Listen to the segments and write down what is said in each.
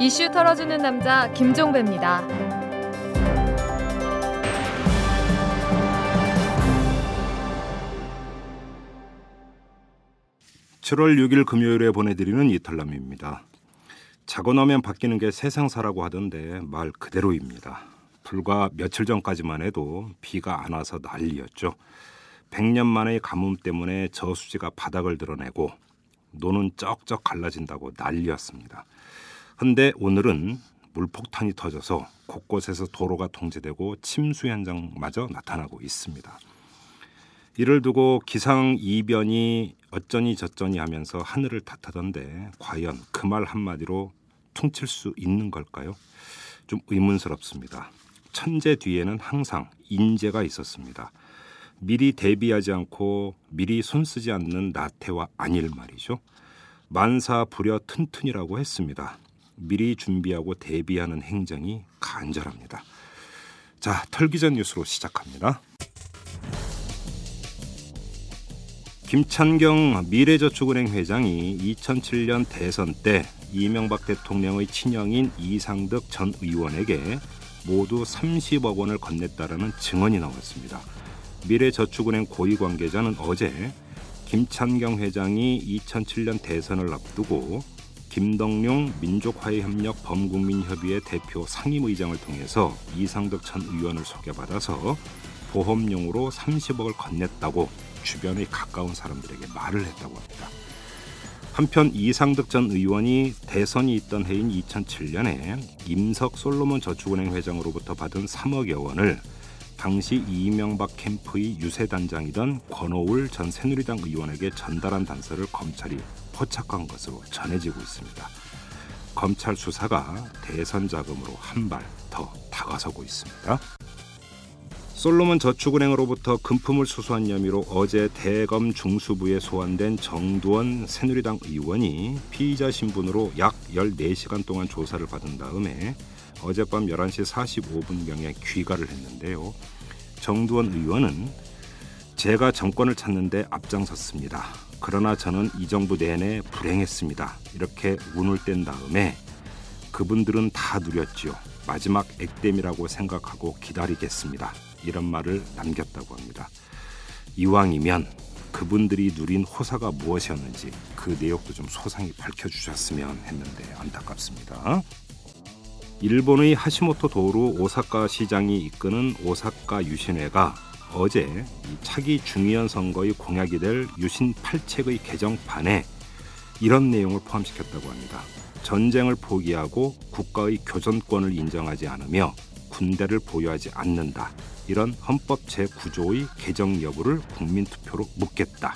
이슈 털어주는 남자 김종배입니다. 7월 6일 금요일에 보내드리는 이탈남입니다. 자고 나면 바뀌는 게 세상사라고 하던데 말 그대로입니다. 불과 며칠 전까지만 해도 비가 안 와서 난리였죠. 100년 만의 가뭄 때문에 저수지가 바닥을 드러내고 노는 쩍쩍 갈라진다고 난리였습니다. 근데 오늘은 물폭탄이 터져서 곳곳에서 도로가 통제되고 침수 현장마저 나타나고 있습니다. 이를 두고 기상 이변이 어쩌니 저쩌니 하면서 하늘을 탓하던데 과연 그 말 한마디로 퉁칠 수 있는 걸까요? 좀 의문스럽습니다. 천재 뒤에는 항상 인재가 있었습니다. 미리 대비하지 않고 미리 손쓰지 않는 나태와 아닐 말이죠. 만사 부려 튼튼이라고 했습니다. 미리 준비하고 대비하는 행정이 간절합니다. 자, 털기전 뉴스로 시작합니다. 김찬경 미래저축은행 회장이 2007년 대선 때 이명박 대통령의 친형인 이상득 전 의원에게 모두 30억 원을 건넸다라는 증언이 나왔습니다. 미래저축은행 고위 관계자는 어제 김찬경 회장이 2007년 대선을 앞두고 김덕룡 민족화해협력 범국민협의회 대표 상임의장을 통해서 이상득 전 의원을 소개받아서 보험용으로 30억을 건넸다고 주변의 가까운 사람들에게 말을 했다고 합니다. 한편 이상득 전 의원이 대선이 있던 해인 2007년에 임석 솔로몬 저축은행 회장으로부터 받은 3억여 원을 당시 이명박 캠프의 유세단장이던 권오울 전 새누리당 의원에게 전달한 단서를 검찰이 포착한 것으로 전해지고 있습니다. 검찰 수사가 대선 자금으로 한 발 더 다가서고 있습니다. 솔로몬 저축은행으로부터 금품을 수수한 혐의로 어제 대검 중수부에 소환된 정두원 새누리당 의원이 피의자 신분으로 약 14시간 동안 조사를 받은 다음에 어젯밤 11시 45분경에 귀가를 했는데요. 정두원 의원은 제가 정권을 찾는데 앞장섰습니다. 그러나 저는 이 정부 내내 불행했습니다. 이렇게 운을 뗀 다음에 그분들은 다 누렸지요. 마지막 액땜이라고 생각하고 기다리겠습니다. 이런 말을 남겼다고 합니다. 이왕이면 그분들이 누린 호사가 무엇이었는지 그 내용도 좀 소상히 밝혀주셨으면 했는데 안타깝습니다. 일본의 하시모토 도루 오사카 시장이 이끄는 오사카 유신회가 어제 차기 중의원 선거의 공약이 될 유신 8책의 개정판에 이런 내용을 포함시켰다고 합니다. 전쟁을 포기하고 국가의 교전권을 인정하지 않으며 군대를 보유하지 않는다. 이런 헌법 제9조의 개정 여부를 국민 투표로 묻겠다.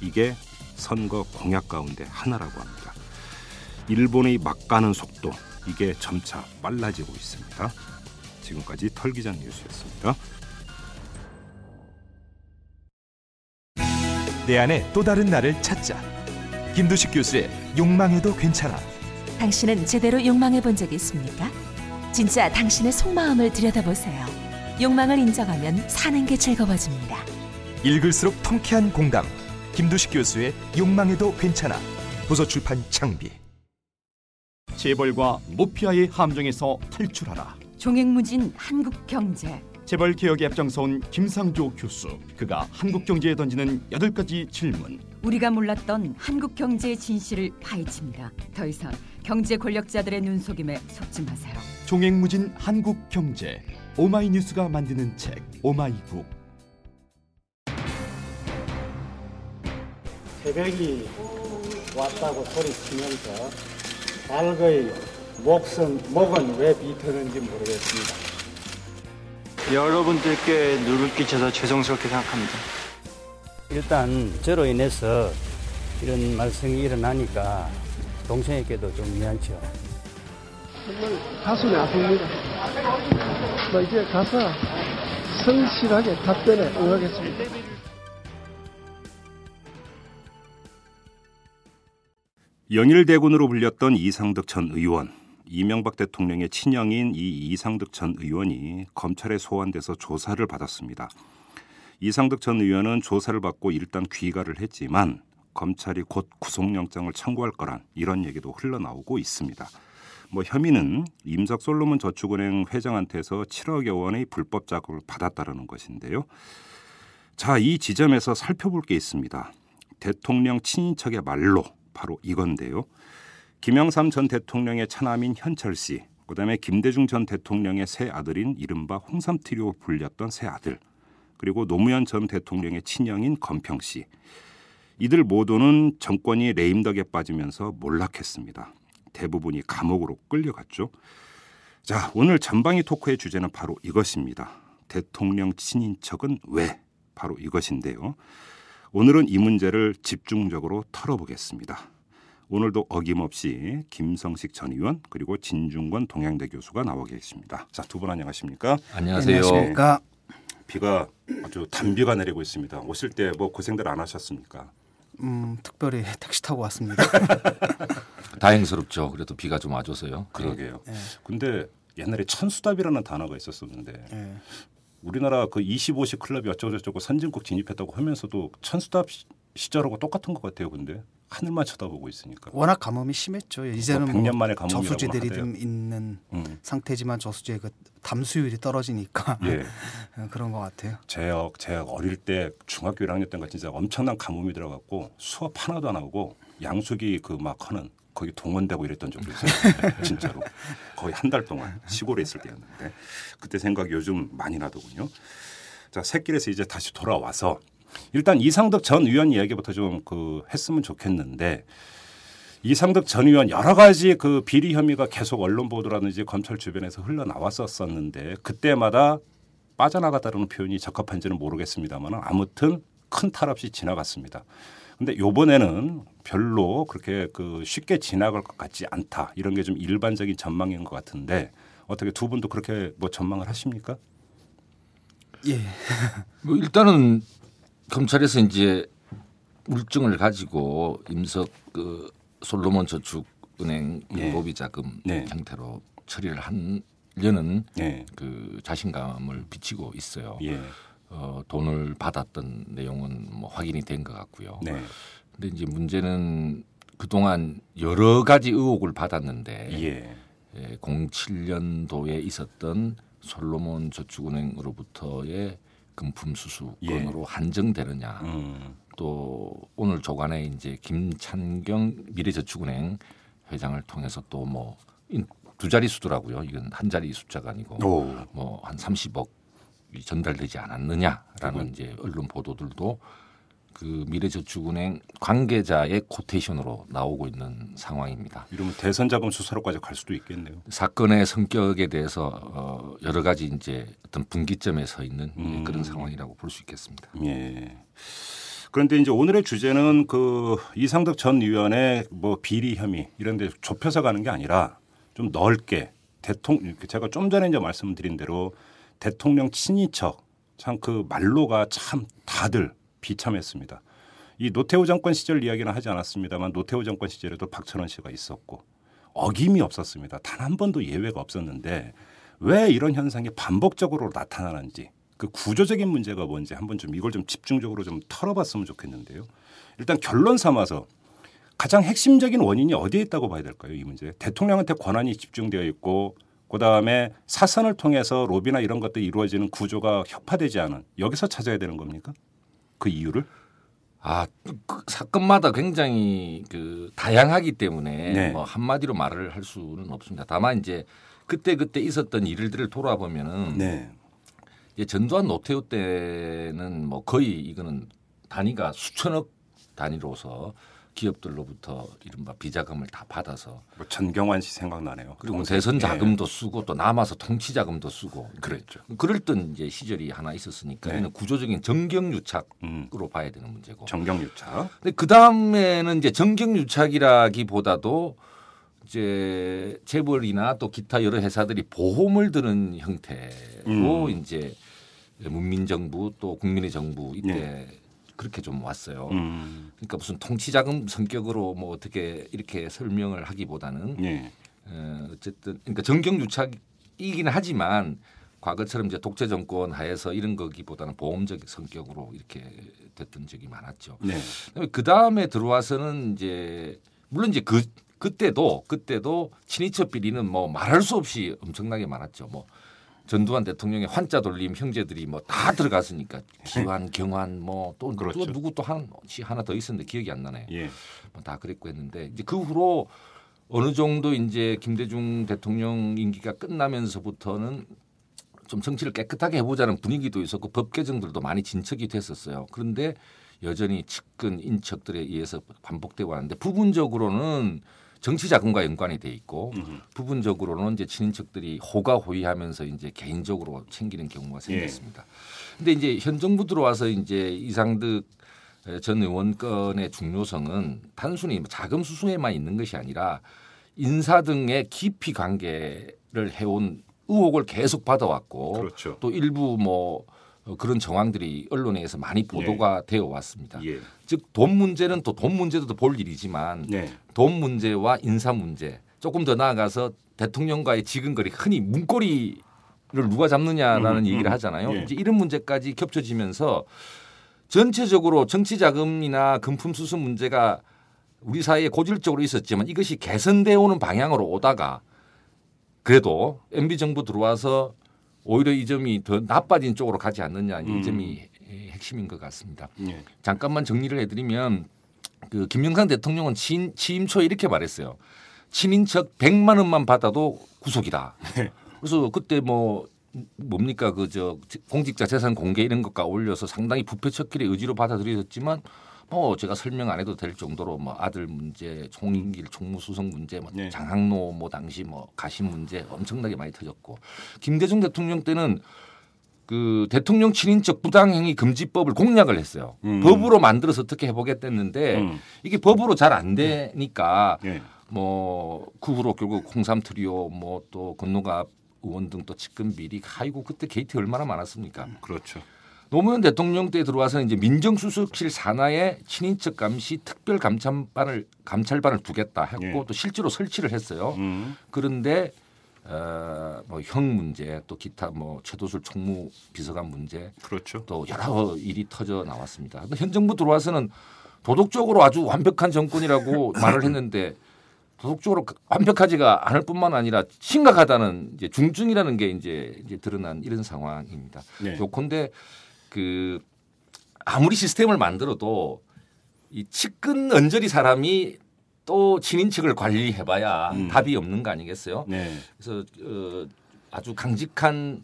이게 선거 공약 가운데 하나라고 합니다. 일본의 막 가는 속도 이게 점차 빨라지고 있습니다. 지금까지 털기전 뉴스였습니다. 내 안에 또 다른 나를 찾자. 김두식 교수의 욕망해도 괜찮아. 당신은 제대로 욕망해 본적 있습니까? 진짜 당신의 속마음을 들여다보세요. 욕망을 인정하면 사는 게 즐거워집니다. 읽을수록 통쾌한 공감. 김두식 교수의 욕망해도 괜찮아. 도서 출판 창비. 재벌과 모피아의 함정에서 탈출하라. 종횡무진 한국 경제. 재벌 개혁에 앞장서온 김상조 교수. 그가 한국 경제에 던지는 여덟 가지 질문. 우리가 몰랐던 한국 경제의 진실을 파헤칩니다. 더 이상 경제 권력자들의 눈속임에 속지 마세요. 종횡무진 한국 경제. 오마이뉴스가 만드는 책 오마이북. 새벽이 왔다고 소리치면서 목은 목은 왜 비트는지 모르겠습니다. 여러분들께 누를 끼쳐서 죄송스럽게 생각합니다. 일단 저로 인해서 이런 말썽이 일어나니까 동생에게도 좀 미안죠. 정말 가슴이 아픕니다. 뭐 이제 가서 성실하게 답변에 응하겠습니다. 영일대군으로 불렸던 이상득 전 의원, 이명박 대통령의 친형인 이 이상득 전 의원이 검찰에 소환돼서 조사를 받았습니다. 이상득 전 의원은 조사를 받고 일단 귀가를 했지만 검찰이 곧 구속영장을 청구할 거란 이런 얘기도 흘러나오고 있습니다. 뭐 혐의는 임석 솔로몬 저축은행 회장한테서 7억여 원의 불법 자금을 받았다라는 것인데요. 자, 이 지점에서 살펴볼 게 있습니다. 대통령 친인척의 말로 바로 이건데요. 김영삼 전 대통령의 차남인 현철 씨, 그다음에 김대중 전 대통령의 새 아들인 이른바 홍삼 트리오 불렸던 새 아들, 그리고 노무현 전 대통령의 친형인 건평 씨. 이들 모두는 정권이 레임덕에 빠지면서 몰락했습니다. 대부분이 감옥으로 끌려갔죠. 자, 오늘 전방위 토크의 주제는 바로 이것입니다. 대통령 친인척은 왜? 바로 이것인데요. 오늘은 이 문제를 집중적으로 털어보겠습니다. 오늘도 어김없이 김성식 전 의원 그리고 진중권 동양대 교수가 나와 계십니다. 자, 두 분 안녕하십니까? 안녕하세요. 안녕하십니까? 비가 아주 단비가 내리고 있습니다. 오실 때 뭐 고생들 안 하셨습니까? 음, 특별히 택시 타고 왔습니다. 다행스럽죠. 그래도 비가 좀 와줘서요. 그러게요. 네. 근데 옛날에 천수답이라는 단어가 있었었는데 네. 우리나라 그 25시 클럽이 어쩌고저쩌고 선진국 진입했다고 하면서도 천수답 시절하고 똑같은 것 같아요. 근데 하늘만 쳐다보고 있으니까. 워낙 가뭄이 심했죠. 이제는 뭐 100년 만에 저수지들이 좀 있는 음. 상태지만 저수지의 그 담수율이 떨어지니까 예. 그런 것 같아요. 제가 제가 어릴 때 중학교 1학년 때가 진짜 엄청난 가뭄이 들어갔고 수업 하나도 안 하고 양수기 그 막 하는 거기 동원되고 이랬던 적도 있어요. 진짜로 거의 한 달 동안 시골에 있을 때였는데 그때 생각이 요즘 많이 나더군요. 자 새길에서 이제 다시 돌아와서 일단 이상덕 전 의원 이야기부터 좀 그 했으면 좋겠는데 이상덕 전 의원 여러 가지 그 비리 혐의가 계속 언론 보도라든지 검찰 주변에서 흘러나왔었었는데 그때마다 빠져나갔다는 표현이 적합한지는 모르겠습니다만 아무튼 큰 탈 없이 지나갔습니다. 근데 요번에는 별로 그렇게 그 쉽게 지나갈 것 같지 않다. 이런 게 좀 일반적인 전망인 것 같은데 어떻게 두 분도 그렇게 뭐 전망을 하십니까? 예. 뭐 일단은 검찰에서 이제 물증을 가지고 임석 그 솔로몬 저축은행 예. 로비 자금 네. 형태로 처리를 한려는 네. 그 자신감을 비치고 있어요. 예. 어, 돈을 받았던 내용은 뭐 확인이 된 것 같고요. 네. 근데 이제 문제는 그동안 여러 가지 의혹을 받았는데 예. 예, 07년도에 있었던 솔로몬 저축은행으로부터의 금품 수수 건으로 예. 한정되느냐. 음. 또 오늘 조간에 이제 김찬경 미래저축은행 회장을 통해서 또 뭐 두 자리 수더라고요. 이건 한 자리 숫자가 아니고 뭐 한 30억 전달되지 않았느냐라는 이제 언론 보도들도 그 미래저축은행 관계자의 코테이션으로 나오고 있는 상황입니다. 이러면 대선 자금 수사로까지 갈 수도 있겠네요. 사건의 성격에 대해서 어 여러 가지 이제 어떤 분기점에 서 있는 음. 그런 상황이라고 볼 수 있겠습니다. 예. 그런데 이제 오늘의 주제는 그 이상덕 전 의원의 뭐 비리 혐의 이런 데 좁혀서 가는 게 아니라 좀 넓게 대통령 제가 좀 전에 이제 말씀드린 대로 대통령 친인척 참 그 말로가 참 다들 비참했습니다. 이 노태우 정권 시절 이야기는 하지 않았습니다만 노태우 정권 시절에도 박철원 씨가 있었고 어김이 없었습니다. 단 한 번도 예외가 없었는데 왜 이런 현상이 반복적으로 나타나는지 그 구조적인 문제가 뭔지 한번 좀 이걸 좀 집중적으로 좀 털어봤으면 좋겠는데요. 일단 결론 삼아서 가장 핵심적인 원인이 어디에 있다고 봐야 될까요? 이 문제. 대통령한테 권한이 집중되어 있고 그 다음에 사선을 통해서 로비나 이런 것들이 이루어지는 구조가 혁파되지 않은 여기서 찾아야 되는 겁니까? 그 이유를? 아, 그 사건마다 굉장히 그 다양하기 때문에 네. 뭐 한마디로 말을 할 수는 없습니다. 다만 이제 그때 그때 있었던 일들을 돌아보면은 네. 이제 전두환 노태우 때는 뭐 거의 이거는 단위가 수천억 단위로서 기업들로부터 이른바 비자금을 다 받아서 뭐 전경환 씨 생각나네요. 그리고 대선 자금도 네. 쓰고 또 남아서 통치 자금도 쓰고 그랬죠. 그럴던 이제 시절이 하나 있었으니까 네. 이는 구조적인 정경유착으로 음. 봐야 되는 문제고. 정경유착. 근데 그 다음에는 이제 정경유착이라기보다도 이제 재벌이나 또 기타 여러 회사들이 보험을 드는 형태로 음. 이제 문민정부 또 국민의 정부 이때 네. 그렇게 좀 왔어요. 음. 그러니까 무슨 통치자금 성격으로 뭐 어떻게 이렇게 설명을 하기보다는 네. 어, 어쨌든 그러니까 정경유착이긴 하지만 과거처럼 이제 독재 정권 하에서 이런 거기보다는 보험적 성격으로 이렇게 됐던 적이 많았죠. 네. 그 다음에 들어와서는 이제 물론 이제 그, 그때도 그때도 친인척 비리는 뭐 말할 수 없이 엄청나게 많았죠. 뭐 전두환 대통령의 환자 돌림 형제들이 뭐 다 들어갔으니까 기환, 경환 뭐또 그렇죠. 누구 또 한, 하나 더 있었는데 기억이 안 나네. 예. 뭐다 그랬고 했는데 이제 그 후로 어느 정도 이제 김대중 대통령 임기가 끝나면서부터는 좀 정치를 깨끗하게 해보자는 분위기도 있었고 법 개정들도 많이 진척이 됐었어요. 그런데 여전히 측근 인척들에 의해서 반복되고 왔는데 부분적으로는 정치 자금과 연관이 돼 있고 음흠. 부분적으로는 이제 친인척들이 호가호위하면서 이제 개인적으로 챙기는 경우가 예. 생겼습니다. 예. 근데 이제 현 정부 들어와서 이제 이상득 전 의원 건의 중요성은 단순히 자금 수송에만 있는 것이 아니라 인사 등의 깊이 관계를 해온 의혹을 계속 받아왔고 그렇죠. 또 일부 뭐 그런 정황들이 언론에 서 많이 보도가 예. 되어 왔습니다. 예. 즉돈 문제는 또 돈 문제도 볼 일이지만 예. 돈 문제와 인사 문제 조금 더 나아가서 대통령과의 지근거리 흔히 문고리를 누가 잡느냐라는 음, 얘기를 음. 하잖아요. 예. 이제 이런 문제까지 겹쳐지면서 전체적으로 정치 자금이나 금품 수수 문제가 우리 사회에 고질적으로 있었지만 이것이 개선되어 오는 방향으로 오다가 그래도 MB 정부 들어와서 오히려 이 점이 더 나빠진 쪽으로 가지 않느냐 이 음. 점이 핵심인 것 같습니다. 예. 잠깐만 정리를 해드리면 그 김영삼 대통령은 취임, 취임 초에 이렇게 말했어요. 친인척 100만 원만 받아도 구속이다. 네. 그래서 그때 뭐 뭡니까 그 저 공직자 재산 공개 이런 것과 올려서 상당히 부패 척결의 의지로 받아들여졌지만 뭐 제가 설명 안 해도 될 정도로 뭐 아들 문제, 총인길 총무수석 문제, 뭐 네. 장학로 뭐 당시 뭐 가심 문제 엄청나게 많이 터졌고 김대중 대통령 때는 그 대통령 친인척 부당행위 금지법을 공약을 했어요. 음. 법으로 만들어서 어떻게 해보겠다는데 음. 이게 법으로 잘 안 되니까 네. 뭐그 후로 결국 홍삼 트리오 뭐 또 건노갑 의원 등 또 측근 비리 아이고 그때 게이트 얼마나 많았습니까? 그렇죠. 노무현 대통령 때 들어와서 이제 민정수석실 산하에 친인척 감시 특별 감찰반을 감찰반을 두겠다 했고 예. 또 실제로 설치를 했어요. 음. 그런데 어, 뭐형 문제 또 기타 뭐 최도술 총무 비서관 문제 그렇죠. 또 여러 일이 터져 나왔습니다. 현 정부 들어와서는 도덕적으로 아주 완벽한 정권이라고 말을 했는데 도덕적으로 완벽하지가 않을 뿐만 아니라 심각하다는 이제 중증이라는 게 이제 이제 드러난 이런 상황입니다. 네. 요컨대 그 아무리 시스템을 만들어도 이 측근 언저리 사람이 또 친인척을 관리해봐야 음. 답이 없는 거 아니겠어요? 네. 그래서 어, 아주 강직한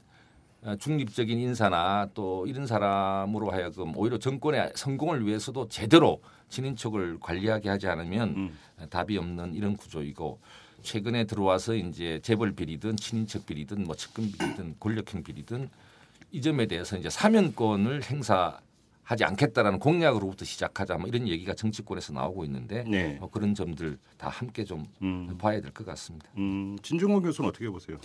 어, 중립적인 인사나 또 이런 사람으로 하여금 오히려 정권의 성공을 위해서도 제대로 친인척을 관리하게 하지 않으면 음. 답이 없는 이런 구조이고 최근에 들어와서 이제 재벌 비리든 친인척 비리든 뭐 측근 비리든 권력형 비리든 이 점에 대해서 이제 사면권을 행사하지 않겠다라는 공약으로부터 시작하자 뭐 이런 얘기가 정치권에서 나오고 있는데 네. 뭐 그런 점들 다 함께 좀 음. 봐야 될 것 같습니다. 음, 진중호 교수는 어떻게 보세요?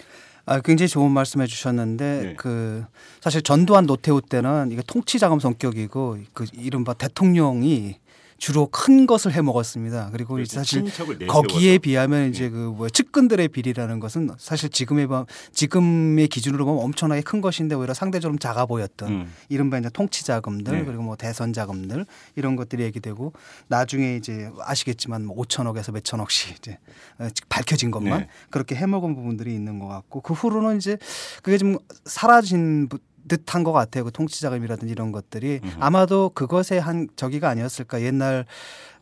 아, 굉장히 좋은 말씀해 주셨는데 네. 그 사실 전두환 노태우 때는 이게 통치 자금 성격이고 그 이른바 대통령이 주로 큰 것을 해 먹었습니다. 그리고 그렇죠. 사실 거기에 비하면 이제 네. 그뭐 측근들의 비리라는 것은 사실 지금의 지금의 기준으로 보면 엄청나게 큰 것인데 오히려 상대적으로 작아 보였던 음. 이른바 이제 통치 자금들 네. 그리고 뭐 대선 자금들 이런 것들이 얘기되고 나중에 이제 아시겠지만 뭐 5천억에서 몇천억씩 이제 밝혀진 것만 네. 그렇게 해 먹은 부분들이 있는 것 같고 그 후로는 이제 그게 좀 사라진 듯한 것 같아요. 그 통치자금이라든지 이런 것들이 음흠. 아마도 그것의 한 저기가 아니었을까. 옛날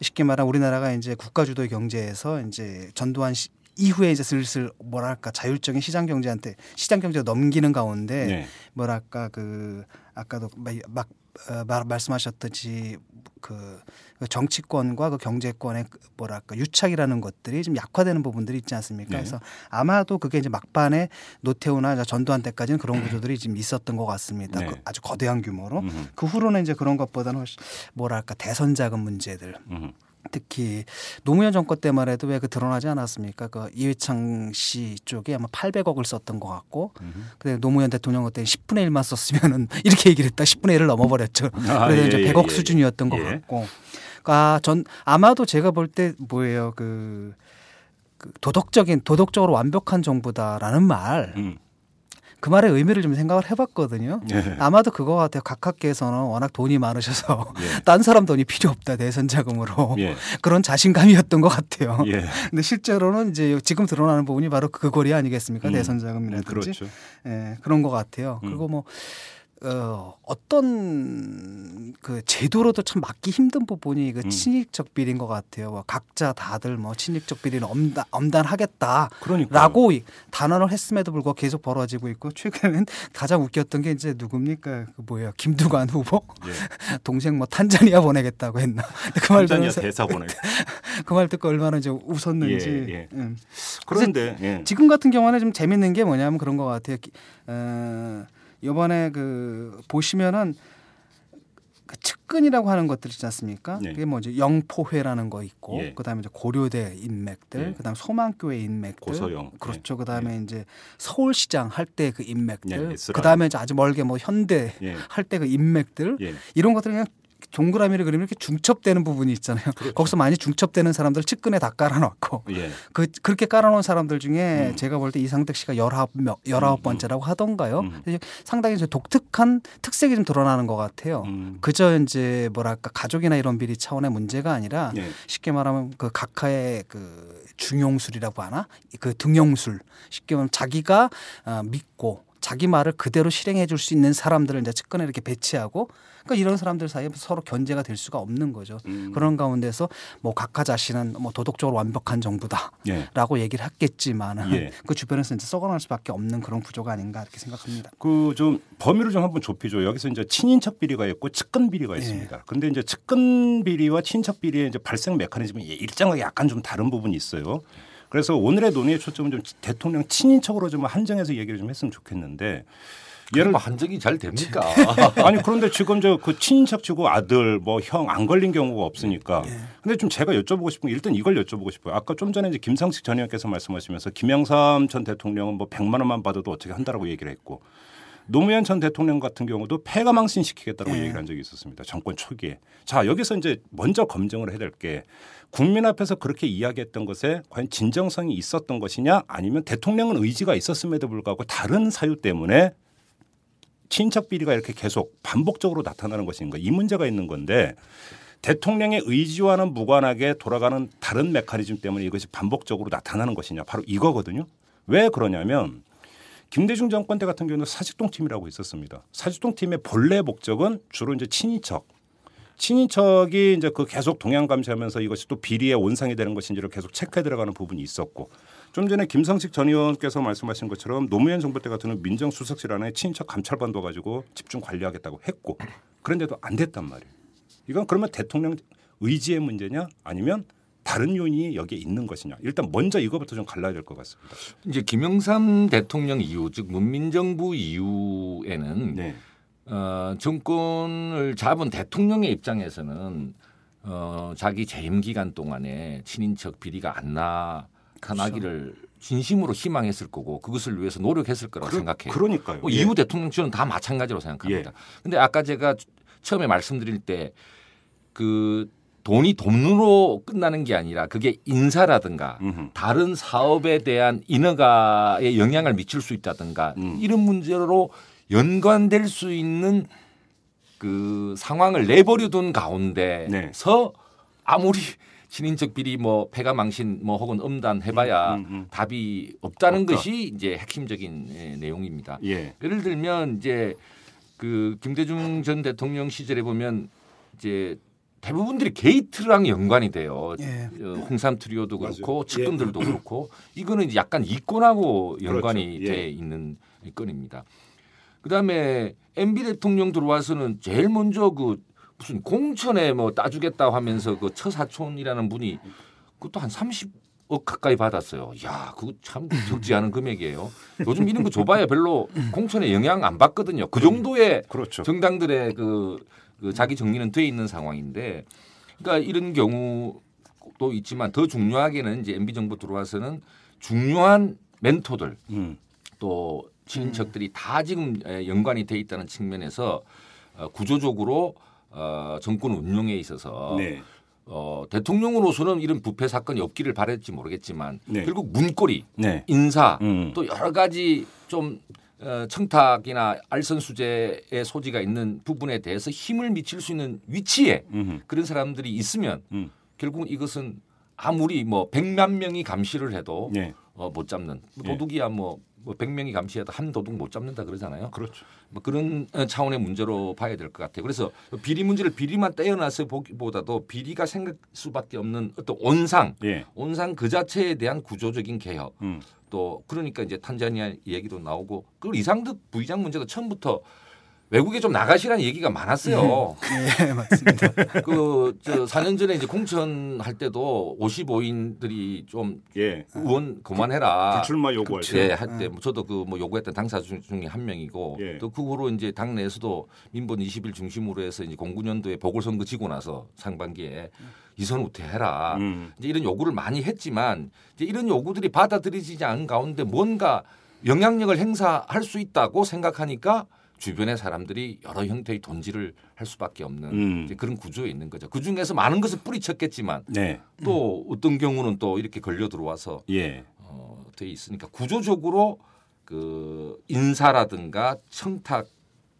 쉽게 말하면 우리나라가 이제 국가주도의 경제에서 이제 전두환 시, 이후에 이제 슬슬 뭐랄까 자율적인 시장 경제한테 시장 경제로 넘기는 가운데 네. 뭐랄까 그 아까도 막 어, 말, 말씀하셨듯이 그, 그 정치권과 그 경제권의 그 뭐랄까 유착이라는 것들이 좀 약화되는 부분들이 있지 않습니까? 네. 그래서 아마도 그게 이제 막판에 노태우나 전두환 때까지는 그런 네. 구조들이 좀 있었던 것 같습니다. 네. 그 아주 거대한 규모로. 음흠. 그 후로는 이제 그런 것보다는 훨씬 뭐랄까 대선 자금 문제들. 음흠. 특히 노무현 정권 때만 해도 왜 그 드러나지 않았습니까? 그 이회창 씨 쪽에 아마 800억을 썼던 것 같고, 근데 노무현 대통령 그때 10분의 1만 썼으면은 이렇게 얘기를 했다. 10분의 1을 넘어버렸죠. 아, 그래서 예, 이제 100억 예, 예, 수준이었던 것 예. 같고, 아, 전 아마도 제가 볼 때 뭐예요 그, 그 도덕적인 도덕적으로 완벽한 정부다라는 말. 음. 그 말의 의미를 좀 생각을 해봤거든요. 예. 아마도 그거 같아요. 각하께서는 워낙 돈이 많으셔서 예. 딴 사람 돈이 필요 없다 대선 자금으로 예. 그런 자신감이었던 것 같아요. 예. 근데 실제로는 이제 지금 드러나는 부분이 바로 그 고리 아니겠습니까? 음. 대선 자금이라든지 그렇죠. 예, 그런 것 같아요. 음. 그리고 뭐 어, 어떤 그 제도로도 참 막기 힘든 부분이 그 음. 친일적 비리인 것 같아요. 뭐 각자 다들 뭐 친일적 비리는 엄단, 엄단하겠다라고 그러니까요. 이 단언을 했음에도 불구하고 계속 벌어지고 있고 최근에는 가장 웃겼던 게 이제 누굽니까? 그 뭐예요? 김두관 후보 동생 뭐 탄자니아 보내겠다고 했나? 그말 예. 탄자니아 대사 보내. 그 말 듣고 얼마나 이제 웃었는지. 예, 예. 음. 그런데 예. 지금 같은 경우는 좀 재밌는 게 뭐냐면 그런 것 같아요. 기- 어, 이번에 그 보시면은 그 측근이라고 하는 것들 있지 않습니까? 예. 그게 뭐지 영포회라는 거 있고, 예. 그다음에 이제 고려대 인맥들, 예. 그다음 소망교회 인맥들, 고소영. 그렇죠. 그다음에 이제 서울시장 할 때그 예, 인맥들, 에스라. 그다음에 이제 아주 멀게 뭐 현대 예. 할때 그 인맥들 예. 이런 것들이 그냥 동그라미를 그리면 이렇게 중첩되는 부분이 있잖아요. 그렇죠. 거기서 많이 중첩되는 사람들 측근에 다 깔아놓고 예. 그 그렇게 깔아놓은 사람들 중에 음. 제가 볼 때 이상득 씨가 열아홉 명 열아홉 번째라고 하던가요. 음. 상당히 이제 독특한 특색이 좀 드러나는 것 같아요. 음. 그저 이제 뭐랄까 가족이나 이런 비리 차원의 문제가 아니라 예. 쉽게 말하면 그 각하의 그 중용술이라고 하나 그 등용술 쉽게 말하면 자기가 어, 믿고 자기 말을 그대로 실행해 줄 수 있는 사람들을 이제 측근에 이렇게 배치하고 그러니까 이런 사람들 사이에 서로 견제가 될 수가 없는 거죠. 음. 그런 가운데서 뭐 각하 자신은 뭐 도덕적으로 완벽한 정부다라고 예. 얘기를 했겠지만 예. 그 주변에서 이제 썩어날 수밖에 없는 그런 구조가 아닌가 이렇게 생각합니다. 그 좀 범위를 좀 한번 좁히죠. 여기서 이제 친인척 비리가 있고 측근 비리가 있습니다. 근데 이제 측근 비리와 친인척 비리의 이제 발생 메커니즘이 일정하게 약간 좀 다른 부분이 있어요. 그래서 오늘의 논의의 초점은 좀 대통령 친인척으로 좀 한정해서 얘기를 좀 했으면 좋겠는데 예를 뭐 한정이 잘 됩니까? 아니 그런데 지금 저 그 친인척 치고 아들 뭐 형 안 걸린 경우가 없으니까. 근데 좀 제가 여쭤보고 싶은 게 일단 이걸 여쭤보고 싶어요. 아까 좀 전에 이제 김상식 전 의원께서 말씀하시면서 김영삼 전 대통령은 뭐 100만 원만 받아도 어떻게 한다라고 얘기를 했고 노무현 전 대통령 같은 경우도 폐가 망신시키겠다고 얘기를 한 적이 있었습니다. 정권 초기에. 자 여기서 이제 먼저 검증을 해야 될 게 국민 앞에서 그렇게 이야기했던 것에 과연 진정성이 있었던 것이냐 아니면 대통령은 의지가 있었음에도 불구하고 다른 사유 때문에 친척 비리가 이렇게 계속 반복적으로 나타나는 것인가 이 문제가 있는 건데 대통령의 의지와는 무관하게 돌아가는 다른 메커니즘 때문에 이것이 반복적으로 나타나는 것이냐 바로 이거거든요. 왜 그러냐면 김대중 정권 때 같은 경우는 사직동 팀이라고 있었습니다. 사직동 팀의 본래 목적은 주로 이제 친인척 친인척이 이제 그 계속 동향 감시하면서 이것이 또 비리의 온상이 되는 것인지를 계속 체크해 들어가는 부분이 있었고 좀 전에 김상식 전 의원께서 말씀하신 것처럼 노무현 정부 때 같은 민정수석실 안에 친인척 감찰반도 가지고 집중 관리하겠다고 했고 그런데도 안 됐단 말이에요. 이건 그러면 대통령 의지의 문제냐 아니면 다른 요인이 여기에 있는 것이냐 일단 먼저 이거부터 좀 갈라야 될 것 같습니다. 이제 김영삼 대통령 이후 즉 문민정부 이후에는 네. 어, 정권을 잡은 대통령의 입장에서는 어, 자기 재임 기간 동안에 친인척 비리가 안 나타나기를 진심으로 희망했을 거고 그것을 위해서 노력했을 거라고 그러- 생각해요. 그러니까요. 뭐 예. 이후 대통령 저는 다 마찬가지로 생각합니다. 예. 근데 아까 제가 처음에 말씀드릴 때그 돈이 돈으로 끝나는 게 아니라 그게 인사라든가 음흠. 다른 사업에 대한 인허가에 영향을 미칠 수 있다든가 음. 이런 문제로 연관될 수 있는 그 상황을 내버려둔 가운데서 네. 아무리 친인척 비리 뭐 폐가 망신 뭐 혹은 음단 해봐야 음, 음. 답이 없다는 없다. 것이 이제 핵심적인 예, 내용입니다. 예. 예를 들면 이제 그 김대중 전 대통령 시절에 보면 이제 대부분들이 게이트랑 연관이 돼요. 예. 어, 홍삼 트리오도 그렇고 맞아요. 측근들도 그렇고 이거는 약간 이권하고 연관이 그렇죠. 예. 돼 있는 건입니다. 그다음에 MB 대통령 들어와서는 제일 먼저 그 무슨 공천에 뭐 따주겠다 하면서 그 처사촌이라는 분이 그것도 한 30 억 가까이 받았어요. 야, 그거 참 적지 않은 금액이에요. 요즘 이런 거 줘봐야 별로 공천에 영향 안 받거든요. 그 정도의 그렇죠. 정당들의 그, 그 자기 정리는 돼 있는 상황인데, 그러니까 이런 경우도 있지만 더 중요하게는 이제 MB 정부 들어와서는 중요한 멘토들 음. 또 친인척들이 다 지금 에, 연관이 돼 있다는 측면에서 어, 구조적으로 어, 정권 운영에 있어서 네. 어, 대통령으로서는 이런 부패 사건이 없기를 바랬지 모르겠지만 네. 결국 문고리, 네. 인사 음. 또 여러 가지 좀 어, 청탁이나 알선 수재의 소지가 있는 부분에 대해서 힘을 미칠 수 있는 위치에 음흠. 그런 사람들이 있으면 음. 결국 이것은 아무리 뭐 백만 명이 감시를 해도 예. 어, 못 잡는 예. 도둑이야 뭐, 뭐 100명이 감시해도 한 도둑 못 잡는다 그러잖아요. 그렇죠. 뭐 그런 어, 차원의 문제로 봐야 될 것 같아요. 그래서 비리 문제를 비리만 떼어놔서 보기보다도 비리가 생길 수밖에 없는 어떤 온상, 예. 온상 그 자체에 대한 구조적인 개혁. 음. 또 그러니까 이제 탄자니아 얘기도 나오고 그 이상득 부의장 문제도 처음부터 외국에 좀 나가시라는 얘기가 많았어요. 네, 맞습니다. 그 저 4년 전에 이제 공천 할 때도 55인들이 좀 예. 의원 그만해라. 불출마 요구할 때. 네, 할때 저도 그 뭐 요구했던 당사 중- 중에 한 명이고 예. 또그 후로 이제 당내에서도 민본 20일 중심으로 해서 이제 09년도에 보궐선거 지고 나서 상반기에 이선 우퇴해라. 음. 이제 이런 요구를 많이 했지만 이제 이런 요구들이 받아들여지지 않은 가운데 뭔가 영향력을 행사할 수 있다고 생각하니까 주변의 사람들이 여러 형태의 돈질을 할 수밖에 없는 음. 그런 구조에 있는 거죠. 그 중에서 많은 것을 뿌리쳤겠지만 네. 또 어떤 경우는 또 이렇게 걸려 들어와서 예. 어, 돼 있으니까 구조적으로 그 인사라든가 청탁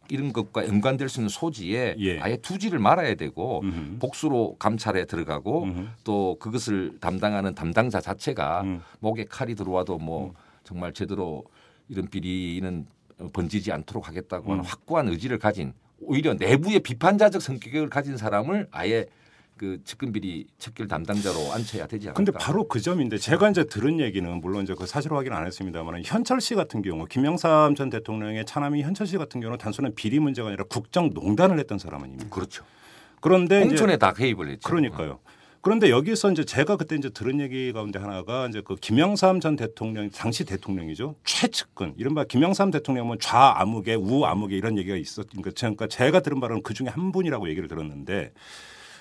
이런 것과 연관될 수 있는 소지에 예. 아예 투지를 말아야 되고 음흠. 복수로 감찰에 들어가고 음흠. 또 그것을 담당하는 담당자 자체가 음. 목에 칼이 들어와도 뭐 정말 제대로 이런 비리는 번지지 않도록 하겠다고 하는 음. 확고한 의지를 가진 오히려 내부의 비판자적 성격을 가진 사람을 아예 그 측근비리 척결 담당자로 앉혀야 되지 않을까. 근데 바로 그 점인데 제가 이제 들은 얘기는 물론 이제 그 사실 확인 안 했습니다만 현철 씨 같은 경우 김영삼 전 대통령의 차남이 현철 씨 같은 경우는 단순한 비리 문제가 아니라 국정농단을 했던 사람 아닙니까? 그렇죠. 그런데 공천에 다 개입을 했죠. 그러니까요. 그런데 여기서 이제 제가 그때 이제 들은 얘기 가운데 하나가 이제 그 김영삼 전 대통령 당시 대통령이죠 최측근 이른바 김영삼 대통령은 좌 암흑에 우 암흑에 이런 얘기가 있었으니까 그러니까 제가 들은 바로는 그 중에 한 분이라고 얘기를 들었는데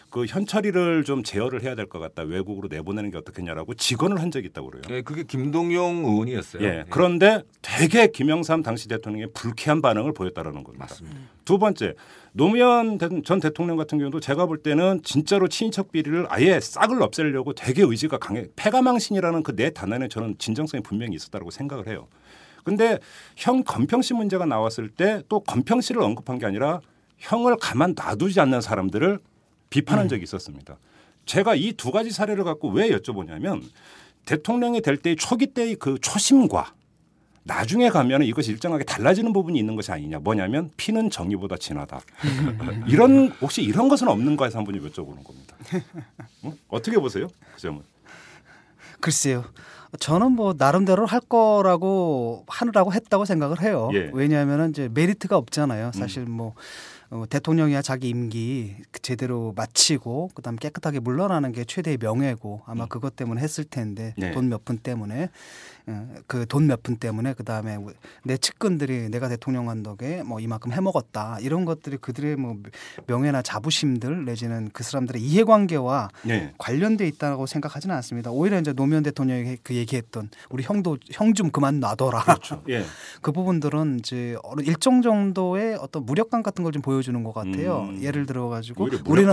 그 현철이를 좀 제어를 해야 될 것 같다 외국으로 내보내는 게 어떻겠냐라고 직언을 한 적이 있다고 그래요. 예, 그게 김동용 의원이었어요. 예. 그런데 되게 김영삼 당시 대통령의 불쾌한 반응을 보였다라는 겁니다. 맞습니다. 두 번째 노무현 대- 전 대통령 같은 경우도 제가 볼 때는 진짜로 친인척 비리를 아예 싹을 없애려고 되게 의지가 강해 패가망신이라는 그네 단어에 저는 진정성이 분명히 있었다고 생각을 해요. 근데 형 건평 씨 문제가 나왔을 때 또 건평 씨를 언급한 게 아니라 형을 가만 놔두지 않는 사람들을 비판한 적이 있었습니다. 제가 이 두 가지 사례를 갖고 왜 여쭤보냐면 대통령이 될 때의 초기 때의 그 초심과 나중에 가면 이것이 일정하게 달라지는 부분이 있는 것이 아니냐. 뭐냐면 피는 정의보다 진하다. 이런 혹시 이런 것은 없는가 해서 한 분이 여쭤보는 겁니다. 어? 어떻게 보세요? 그 점은. 글쎄요. 저는 뭐 나름대로 할 거라고 하느라고 했다고 생각을 해요. 예. 왜냐하면 이제 메리트가 없잖아요. 사실 뭐 어, 대통령이야 자기 임기 그 제대로 마치고 그다음 깨끗하게 물러나는 게 최대의 명예고 아마 그것 때문에 했을 텐데 네. 돈몇 푼 때문에 그 돈 몇 푼 때문에 그다음에 내 측근들이 내가 대통령 한 덕에 뭐 이만큼 해먹었다 이런 것들이 그들의 뭐 명예나 자부심들 내지는 그 사람들의 이해관계와 네. 관련돼 있다고 생각하지는 않습니다. 오히려 이제 노무현 대통령이 그 얘기했던 우리 형도 형 좀 그만 놔둬라. 그렇죠. 예. 그 부분들은 이제 일정 정도의 어떤 무력감 같은 걸 좀 보여 주는 것 같아요. 음. 예를 들어 가지고 오히려 우리는.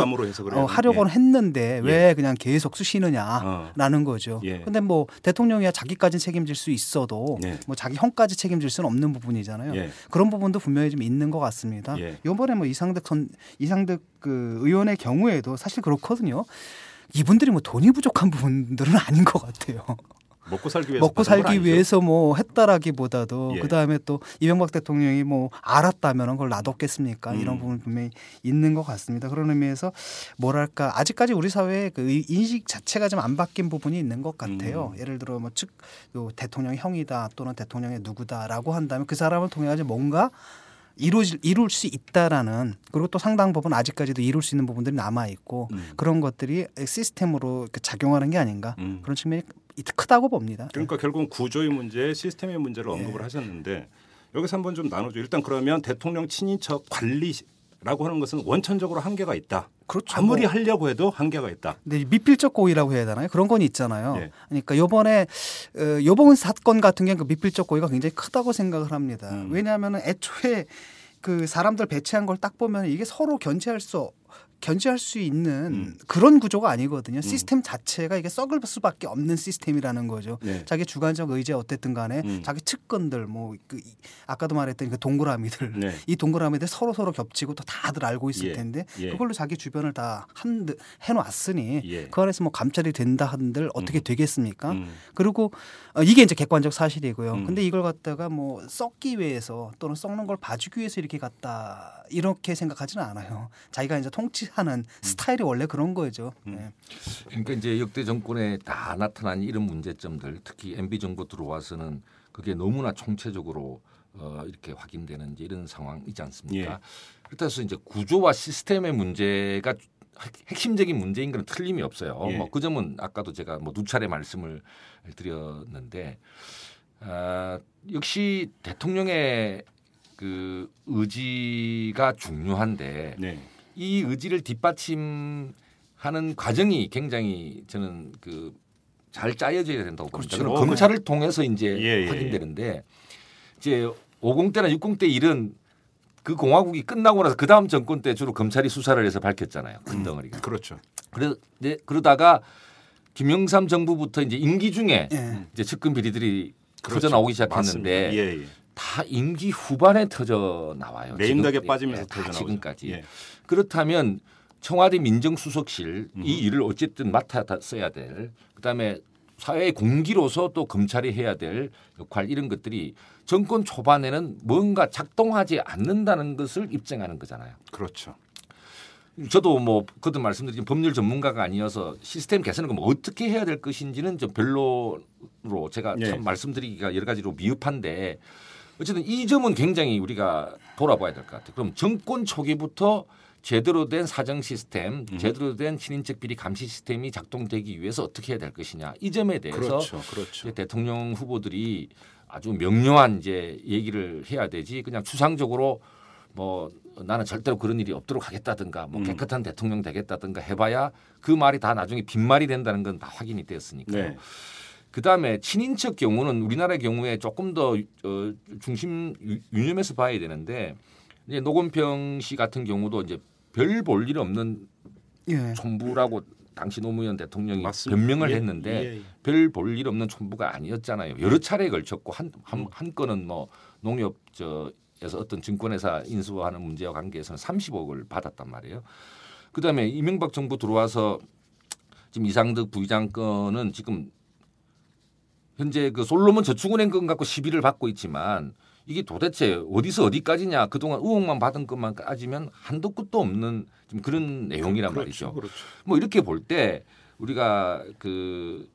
어, 하려고는 예. 했는데 왜 예. 그냥 계속 쑤시느냐라는 거죠. 예. 근데 뭐 대통령이야 자기까지 책임질 수 있어도 예. 뭐 자기 형까지 책임질 수는 없는 부분이잖아요. 예. 그런 부분도 분명히 좀 있는 것 같습니다. 예. 이번에 뭐 이상득 선 이상득 그 의원의 경우에도 사실 그렇거든요. 이분들이 뭐 돈이 부족한 부분들은 아닌 것 같아요. 먹고 살기 위해서 먹고 살기. 위해서 뭐 했다라기보다도 예. 그 다음에 또 이명박 대통령이 뭐 알았다면 그걸 놔뒀겠습니까? 이런 음. 부분 분명히 있는 것 같습니다. 그런 의미에서 뭐랄까 아직까지 우리 사회의 그 의- 인식 자체가 좀 안 바뀐 부분이 있는 것 같아요. 음. 예를 들어 뭐즉 대통령 형이다 또는 대통령의 누구다라고 한다면 그 사람을 통해 가지고 뭔가 이루어질 이룰 수 있다라는 그리고 또 상당 부분 아직까지도 이룰 수 있는 부분들이 남아 있고 음. 그런 것들이 시스템으로 이렇게 작용하는 게 아닌가 음. 그런 측면이 크다고 봅니다. 그러니까 결국은 구조의 문제, 시스템의 문제를 언급을 하셨는데 여기서 한번 좀 나눠줘. 일단 그러면 대통령 친인척 관리라고 하는 것은 원천적으로 한계가 있다. 그렇죠. 아무리 뭐. 하려고 해도 한계가 있다. 근데 미필적 고의라고 해야 되나요? 그런 건 있잖아요. 예. 그러니까 요번에 어, 요번 사건 같은 경우는 그 미필적 고의가 굉장히 크다고 생각을 합니다. 음. 왜냐하면 애초에 그 사람들 배치한 걸 딱 보면 이게 서로 견제할 수 견제할 수 있는 음. 그런 구조가 아니거든요. 음. 시스템 자체가 이게 썩을 수밖에 없는 시스템이라는 거죠. 네. 자기 주관적 의제 어쨌든 간에 음. 자기 측근들 뭐 그 아까도 말했던 그 동그라미들 네. 이 동그라미들 서로 서로 겹치고 또 다들 알고 있을 예. 텐데 예. 그걸로 자기 주변을 다 한 해놨으니 예. 그 안에서 뭐 감찰이 된다 한들 어떻게 음. 되겠습니까? 음. 그리고 어, 이게 이제 객관적 사실이고요. 음. 근데 이걸 갖다가 뭐 썩기 위해서 또는 썩는 걸 봐주기 위해서 이렇게 갔다 이렇게 생각하지는 않아요. 자기가 이제 통치 하는 음. 스타일이 원래 그런 거죠. 음. 네. 그러니까 이제 역대 정권에 다 나타난 이런 문제점들, 특히 MB 정부 들어와서는 그게 너무나 총체적으로 어, 이렇게 확인되는 이런 상황이지 않습니까? 예. 그래서 이제 구조와 시스템의 문제가 핵심적인 문제인 건 틀림이 없어요. 예. 뭐그 점은 아까도 제가 뭐 두 차례 말씀을 드렸는데 아, 역시 대통령의 그 의지가 중요한데 네. 이 의지를 뒷받침하는 과정이 굉장히 저는 그 잘 짜여져야 된다고 봅니다. 그렇죠. 그럼 검찰을 통해서 이제 예, 예, 예. 확인되는데 이제 50 때나 60대 일은 그 공화국이 끝나고 나서 그 다음 정권 때 주로 검찰이 수사를 해서 밝혔잖아요. 큰 음, 덩어리가. 음, 그렇죠. 그래 네, 그러다가 김영삼 정부부터 이제 임기 중에 예. 이제 측근 비리들이 그렇죠. 터져 나오기 시작했는데 예, 예. 다 임기 후반에 터져 나와요. 레임덕에 빠지면서 예, 터져 지금까지. 예. 그렇다면 청와대 민정수석실 음. 이 일을 어쨌든 맡아 써야 될 그다음에 사회의 공기로서 또 검찰이 해야 될 역할 이런 것들이 정권 초반에는 뭔가 작동하지 않는다는 것을 입증하는 거잖아요. 그렇죠. 저도 뭐 그도 말씀드린 법률 전문가가 아니어서 시스템 개선을 뭐 어떻게 해야 될 것인지는 좀 별로로 제가 네. 참 말씀드리기가 여러 가지로 미흡한데 어쨌든 이 점은 굉장히 우리가 돌아봐야 될 것 같아요. 그럼 정권 초기부터 제대로 된 사정 시스템, 음. 제대로 된 친인척 비리 감시 시스템이 작동되기 위해서 어떻게 해야 될 것이냐 이 점에 대해서 그렇죠, 그렇죠. 대통령 후보들이 아주 명료한 이제 얘기를 해야 되지 그냥 추상적으로 뭐 나는 절대로 그런 일이 없도록 하겠다든가 뭐 음. 깨끗한 음. 대통령 되겠다든가 해봐야 그 말이 다 나중에 빈말이 된다는 건 다 확인이 되었으니까요. 네. 그 다음에 친인척 경우는 우리나라의 경우에 조금 더 어, 중심 유념해서 봐야 되는데 이제 노건평 씨 같은 경우도 이제 별 볼 일 없는 예. 촌부라고 당시 노무현 대통령이 맞습니다. 변명을 예. 했는데 예. 예. 별볼 일 없는 촌부가 아니었잖아요. 여러 차례에 걸쳤고 한, 한, 한 건은 뭐 농협 저에서 어떤 증권회사 인수하는 문제와 관계에서는 30억을 받았단 말이에요. 그다음에 이명박 정부 들어와서 지금 이상득 부의장 건은 지금 현재 그 솔로몬 저축은행 건 갖고 시비를 받고 있지만 이게 도대체 어디서 어디까지냐 그동안 의혹만 받은 것만 따지면 한도 끝도 없는 좀 그런 내용이란 그렇죠, 말이죠. 그렇죠. 뭐 이렇게 볼 때 우리가 그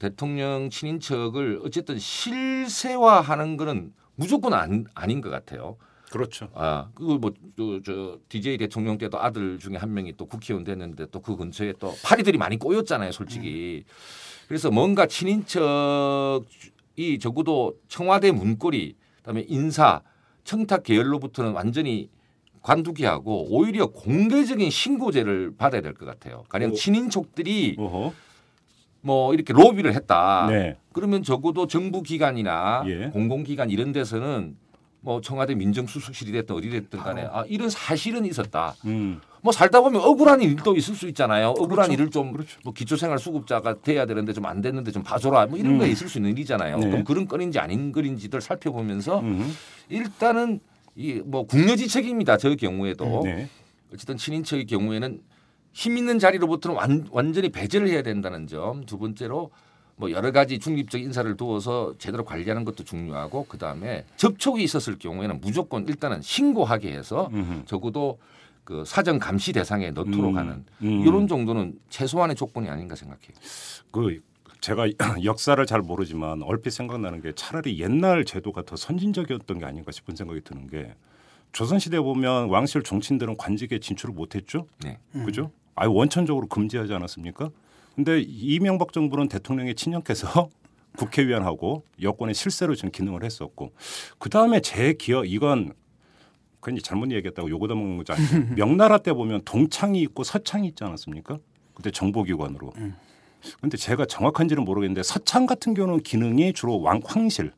대통령 친인척을 어쨌든 실세화하는 거는 무조건 안, 아닌 것 같아요. 그렇죠. 아, 그거 뭐, 저, 저, DJ 대통령 때도 아들 중에 한 명이 또 국회의원 됐는데 또 그 근처에 또 파리들이 많이 꼬였잖아요, 솔직히. 음. 그래서 뭔가 친인척이 적어도 청와대 문고리 그다음에 인사 청탁 계열로부터는 완전히 관두기 하고 오히려 공개적인 신고제를 받아야 될 것 같아요. 가령 친인척들이 어허. 뭐 이렇게 로비를 했다. 네. 그러면 적어도 정부 기관이나 예. 공공기관 이런 데서는 뭐 청와대 민정수석실이 됐든 어디 됐든 간에 아 이런 사실은 있었다. 음. 뭐 살다 보면 억울한 일도 있을 수 있잖아요. 억울한 그렇죠. 일을 좀뭐 그렇죠. 기초생활 수급자가 돼야 되는데 좀 안 됐는데 좀 봐줘라. 뭐 이런 음. 거 있을 수 있는 일이잖아요. 네. 그럼 그런 건인지 아닌 건인지들 살펴보면서 음. 일단은 이 뭐 국려지책입니다. 저 경우에도 네. 어쨌든 친인척의 경우에는 힘 있는 자리로부터는 완, 완전히 배제를 해야 된다는 점. 두 번째로 뭐 여러 가지 중립적 인사를 두어서 제대로 관리하는 것도 중요하고 그 다음에 접촉이 있었을 경우에는 무조건 일단은 신고하게 해서 음흠. 적어도 그 사전 감시 대상에 넣도록 음, 하는 음. 이런 정도는 최소한의 조건이 아닌가 생각해요. 그 제가 역사를 잘 모르지만 얼핏 생각나는 게 차라리 옛날 제도가 더 선진적이었던 게 아닌가 싶은 생각이 드는 게 조선시대 보면 왕실 종친들은 관직에 진출을 못했죠. 네. 그죠? 아예 원천적으로 금지하지 않았습니까? 근데 이명박 정부는 대통령의 친형께서 국회의원하고 여권의 실세로 지금 기능을 했었고 그 다음에 제 기억 이건 괜히 잘못 얘기했다고 요거다 먹는 거지 아니고 명나라 때 보면 동창이 있고 서창이 있지 않았습니까? 그때 정보기관으로. 음. 근데 제가 정확한지는 모르겠는데 서창 같은 경우는 기능이 주로 왕 황실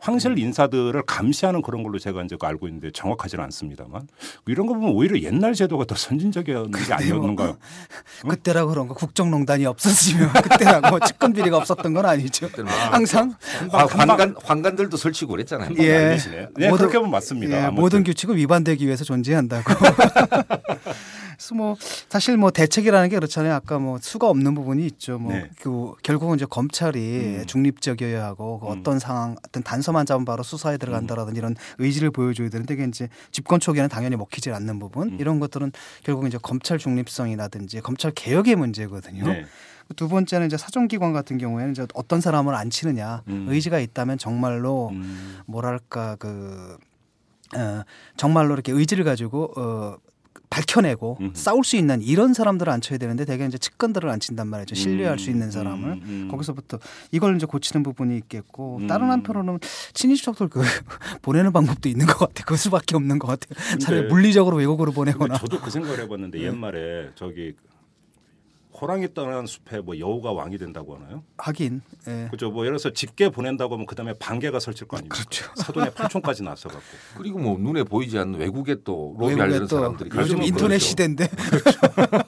황실 인사들을 감시하는 그런 걸로 제가 이제 알고 있는데 정확하지는 않습니다만 이런 거 보면 오히려 옛날 제도가 더 선진적이었는 게 아니었는가요? 어? 그때라 그런 거 국정농단이 없었으면 그때라고 측근 비리가 없었던 건 아니죠. 항상 환관 환관들도 설치고 그랬잖아요. 예, 네, 모든, 그렇게 보면 맞습니다. 예, 모든 규칙은 위반되기 위해서 존재한다고. 그래서 뭐 사실 뭐 대책이라는 게 그렇잖아요. 아까 뭐 수가 없는 부분이 있죠. 뭐 네. 그 결국은 이제 검찰이 음. 중립적이어야 하고 그 어떤 음. 상황 어떤 단서만 잡은 바로 수사에 들어간다라든지 음. 이런 의지를 보여줘야 되는데 그게 이제 집권 초기에는 당연히 먹히질 않는 부분 음. 이런 것들은 결국 이제 검찰 중립성이라든지 검찰 개혁의 문제거든요. 네. 두 번째는 이제 사정기관 같은 경우에는 이제 어떤 사람을 안 치느냐 음. 의지가 있다면 정말로 음. 뭐랄까 그 어, 정말로 이렇게 의지를 가지고 어, 밝혀내고 음흠. 싸울 수 있는 이런 사람들을 앉혀야 되는데 대개 이제 측근들을 앉힌단 말이죠. 신뢰할 음, 수 있는 사람을 음, 음. 거기서부터 이걸 이제 고치는 부분이 있겠고 다른 음. 한편으로는 친인척들 그 보내는 방법도 있는 것 같아요. 그 수밖에 없는 것 같아요. 차라리 물리적으로 외국으로 보내거나. 저도 그 생각을 해봤는데 네. 옛말에 저기 호랑이 떠난 숲에 뭐 여우가 왕이 된다고 하나요? 하긴. 예. 그죠. 뭐 예를 들어서 직계 보낸다고 하면 그다음에 반개가 설칠 거 아닙니까? 그렇죠. 사돈의 팔촌까지 났어 갖고. 그리고 뭐 눈에 보이지 않는 외국에 또 로비하려는 사람들이 요즘 인터넷 그렇죠. 시대인데. 그렇죠.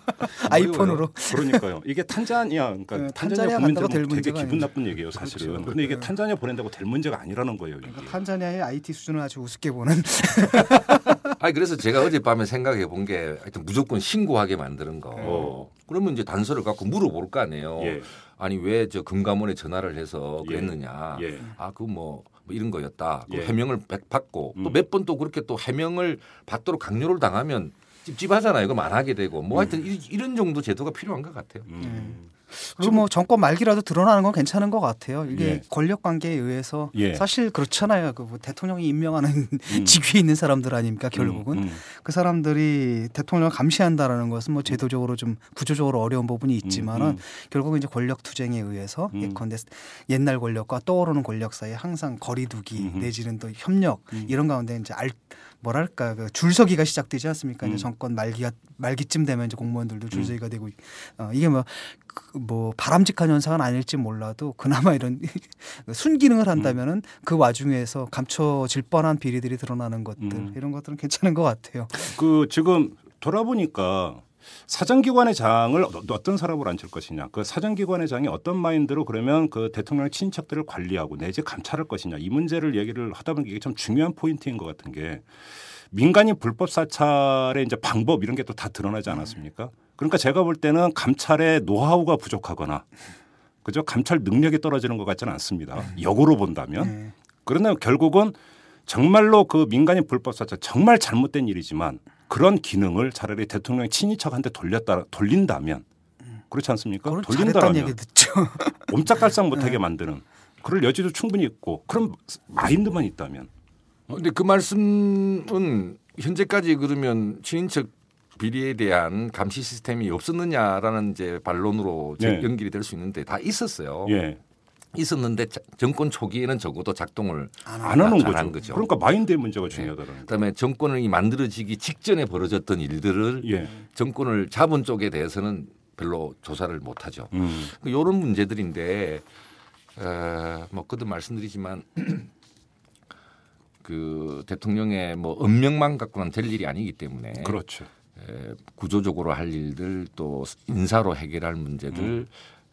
아이폰으로. 그러니까요. 이게 탄자니아 그러니까 네, 탄자니아 국민들 되게 기분 나쁜 얘기예요, 사실은. 그렇죠. 근데 이게 네. 탄자니아 보낸다고 될 문제가 아니라는 거예요. 그러니까 탄자니아의 IT 수준을 아주 우습게 보는. 아니 그래서 제가 어젯밤에 생각해 본 게 하여튼 무조건 신고하게 만드는 거. 어. 그러면 이제 단서를 갖고 물어볼 거 아니에요. 예. 아니 왜 저 금감원에 전화를 해서 예. 그랬느냐. 예. 아그 뭐, 뭐 이런 거였다. 그 해명을 받고 음. 또몇 번또 그렇게 또 해명을 받도록 강요를 당하면 찝찝하잖아요. 그럼 안 하게 되고 뭐 음. 하여튼 음. 이 런 정도 제도가 필요한 것 같아요. 음. 그리고 뭐 정권 말기라도 드러나는 건 괜찮은 것 같아요. 이게 예. 권력 관계에 의해서 예. 사실 그렇잖아요. 그 뭐 대통령이 임명하는 음. 직위에 있는 사람들 아닙니까 결국은 음, 음. 그 사람들이 대통령을 감시한다라는 것은 뭐 제도적으로 좀 구조적으로 어려운 부분이 있지만은 음, 음. 결국은 이제 권력 투쟁에 의해서 음. 예컨대 옛날 권력과 떠오르는 권력 사이에 항상 거리두기 내지는 또 협력 이런 가운데 이제 알 뭐랄까 그 줄서기가 시작되지 않습니까? 음. 이제 정권 말기가 말기쯤 되면 이제 공무원들도 줄서기가 음. 되고 어, 이게 뭐, 그, 뭐 바람직한 현상은 아닐지 몰라도 그나마 이런 순기능을 한다면은 음. 그 와중에서 감춰질 뻔한 비리들이 드러나는 것들 음. 이런 것들은 괜찮은 것 같아요. 그 지금 돌아보니까 사정기관의 장을 어떤 사람으로 앉힐 것이냐. 그 사정기관의 장이 어떤 마인드로 그러면 그 대통령의 친척들을 관리하고 내지 감찰할 것이냐. 이 문제를 얘기를 하다 보니까 이게 참 중요한 포인트인 것 같은 게 민간인 불법 사찰의 이제 방법 이런 게 또 다 드러나지 않았습니까? 그러니까 제가 볼 때는 감찰의 노하우가 부족하거나 그죠? 감찰 능력이 떨어지는 것 같지는 않습니다. 역으로 본다면. 네. 그러나 결국은 정말로 그 민간인 불법 사찰 정말 잘못된 일이지만 그런 기능을 차라리 대통령의 친인척한테 돌렸다 돌린다면 그렇지 않습니까? 돌린다면 옴짝달싹 못하게 네. 만드는 그럴 여지도 충분히 있고 그런 마인드만 있다면. 그런데 그 말씀은 현재까지 그러면 친인척 비리에 대한 감시 시스템이 없었느냐라는 이제 반론으로 네. 연결이 될 수 있는데 다 있었어요. 예. 있었는데 정권 초기에는 적어도 작동을 안, 안 하는 거죠. 거죠. 그러니까 마인드의 문제가 네. 중요하다는. 네. 그다음에 정권이 만들어지기 직전에 벌어졌던 일들을 예. 정권을 잡은 쪽에 대해서는 별로 조사를 못 하죠. 음. 이런 그 문제들인데 어, 뭐 그도 말씀드리지만 그 대통령의 뭐 은명만 갖고는 될 일이 아니기 때문에 그렇죠. 에, 구조적으로 할 일들 또 인사로 해결할 문제들 음.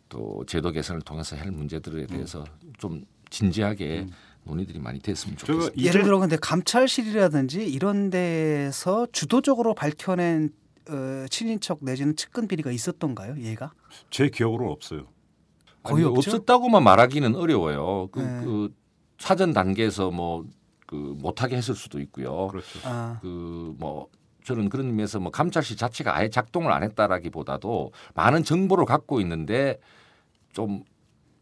또 제도 개선을 통해서 할 문제들에 음. 대해서 음. 좀 진지하게 음. 논의들이 많이 됐으면 좋겠습니다. 예를 들어 근데 감찰실이라든지 이런 데서 주도적으로 밝혀낸 어, 친인척 내지는 측근 비리가 있었던가요? 얘가? 제 기억으로 없어요. 거의 아니, 없었다고만 말하기는 어려워요. 그, 네. 그 사전 단계에서 뭐 그 못하게 했을 수도 있고요. 그렇죠. 아. 그뭐 저는 그런 의미에서 뭐 감찰실 자체가 아예 작동을 안 했다라기보다도 많은 정보를 갖고 있는데 좀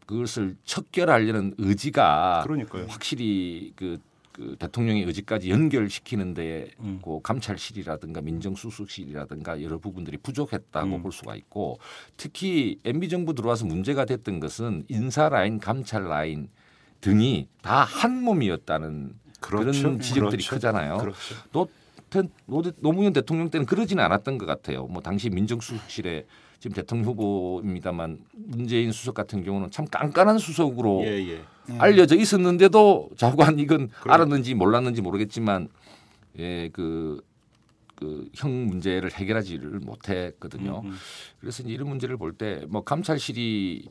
그것을 척결하려는 의지가 그러니까요. 확실히 그, 그 대통령의 의지까지 연결시키는데 음. 그 감찰실이라든가 민정수석실이라든가 여러 부분들이 부족했다고 음. 볼 수가 있고 특히 MB 정부 들어와서 문제가 됐던 것은 인사 라인, 감찰 라인 등이 다 한 몸이었다는 그렇죠. 그런 지적들이 그렇죠. 크잖아요. 그렇죠. 또 노무현 대통령 때는 그러지는 않았던 것 같아요. 뭐 당시 민정수석실에 지금 대통령 후보입니다만 문재인 수석 같은 경우는 참 깐깐한 수석으로 예, 예. 네. 알려져 있었는데도 자관 이건 그래. 알았는지 몰랐는지 모르겠지만 예, 그, 그형 문제를 해결하지를 못했거든요. 음, 음. 그래서 이제 이런 문제를 볼 때 뭐 감찰실이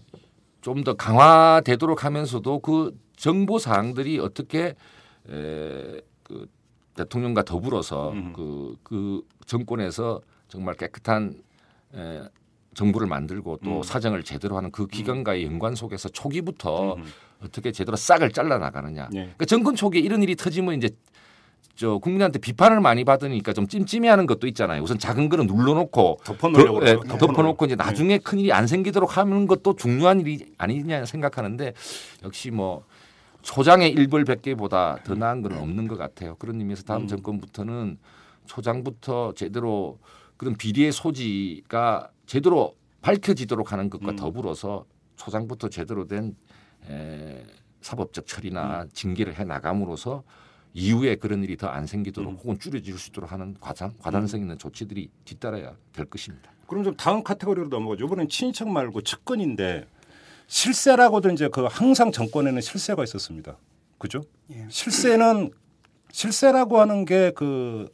좀 더 강화되도록 하면서도 그 정보 사항들이 어떻게 에, 그 대통령과 더불어서 음. 그, 그 정권에서 정말 깨끗한 에, 정부를 만들고 또 음. 사정을 제대로 하는 그 음. 기관과의 연관 속에서 초기부터 음. 어떻게 제대로 싹을 잘라 나가느냐. 네. 그러니까 정권 초기에 이런 일이 터지면 이제 저 국민한테 비판을 많이 받으니까 좀 찜찜해하는 것도 있잖아요. 우선 작은 거는 눌러놓고 덮어놓고 예, 덮어놓고 이제 나중에 네. 큰 일이 안 생기도록 하는 것도 중요한 일이 아니냐 생각하는데 역시 뭐 초장의 일벌백계보다 더 나은 건 없는 것 같아요. 그런 의미에서 다음 음. 정권부터는 초장부터 제대로 그런 비리의 소지가 제대로 밝혀지도록 하는 것과 음. 더불어서 초장부터 제대로 된 에, 사법적 처리나 음. 징계를 해 나감으로써 이후에 그런 일이 더 안 생기도록 음. 혹은 줄여질 수 있도록 하는 과장, 과단성 있는 조치들이 뒤따라야 될 것입니다. 그럼 좀 다음 카테고리로 넘어가죠. 이번엔 친인척 말고 측근인데 실세라고도 이제 그 항상 정권에는 실세가 있었습니다. 그죠? 예. 실세는 실세라고 하는 게 그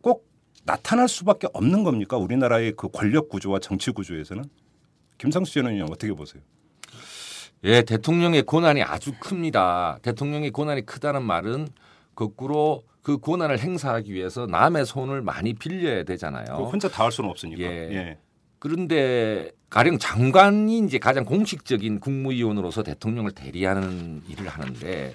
꼭 나타날 수밖에 없는 겁니까? 우리나라의 그 권력 구조와 정치 구조에서는 김상수 의원님 어떻게 보세요? 예, 대통령의 권한이 아주 큽니다. 대통령의 권한이 크다는 말은 거꾸로 그 권한을 행사하기 위해서 남의 손을 많이 빌려야 되잖아요. 혼자 다 할 수는 없으니까. 예. 예. 그런데 가령 장관이 이제 가장 공식적인 국무위원으로서 대통령을 대리하는 일을 하는데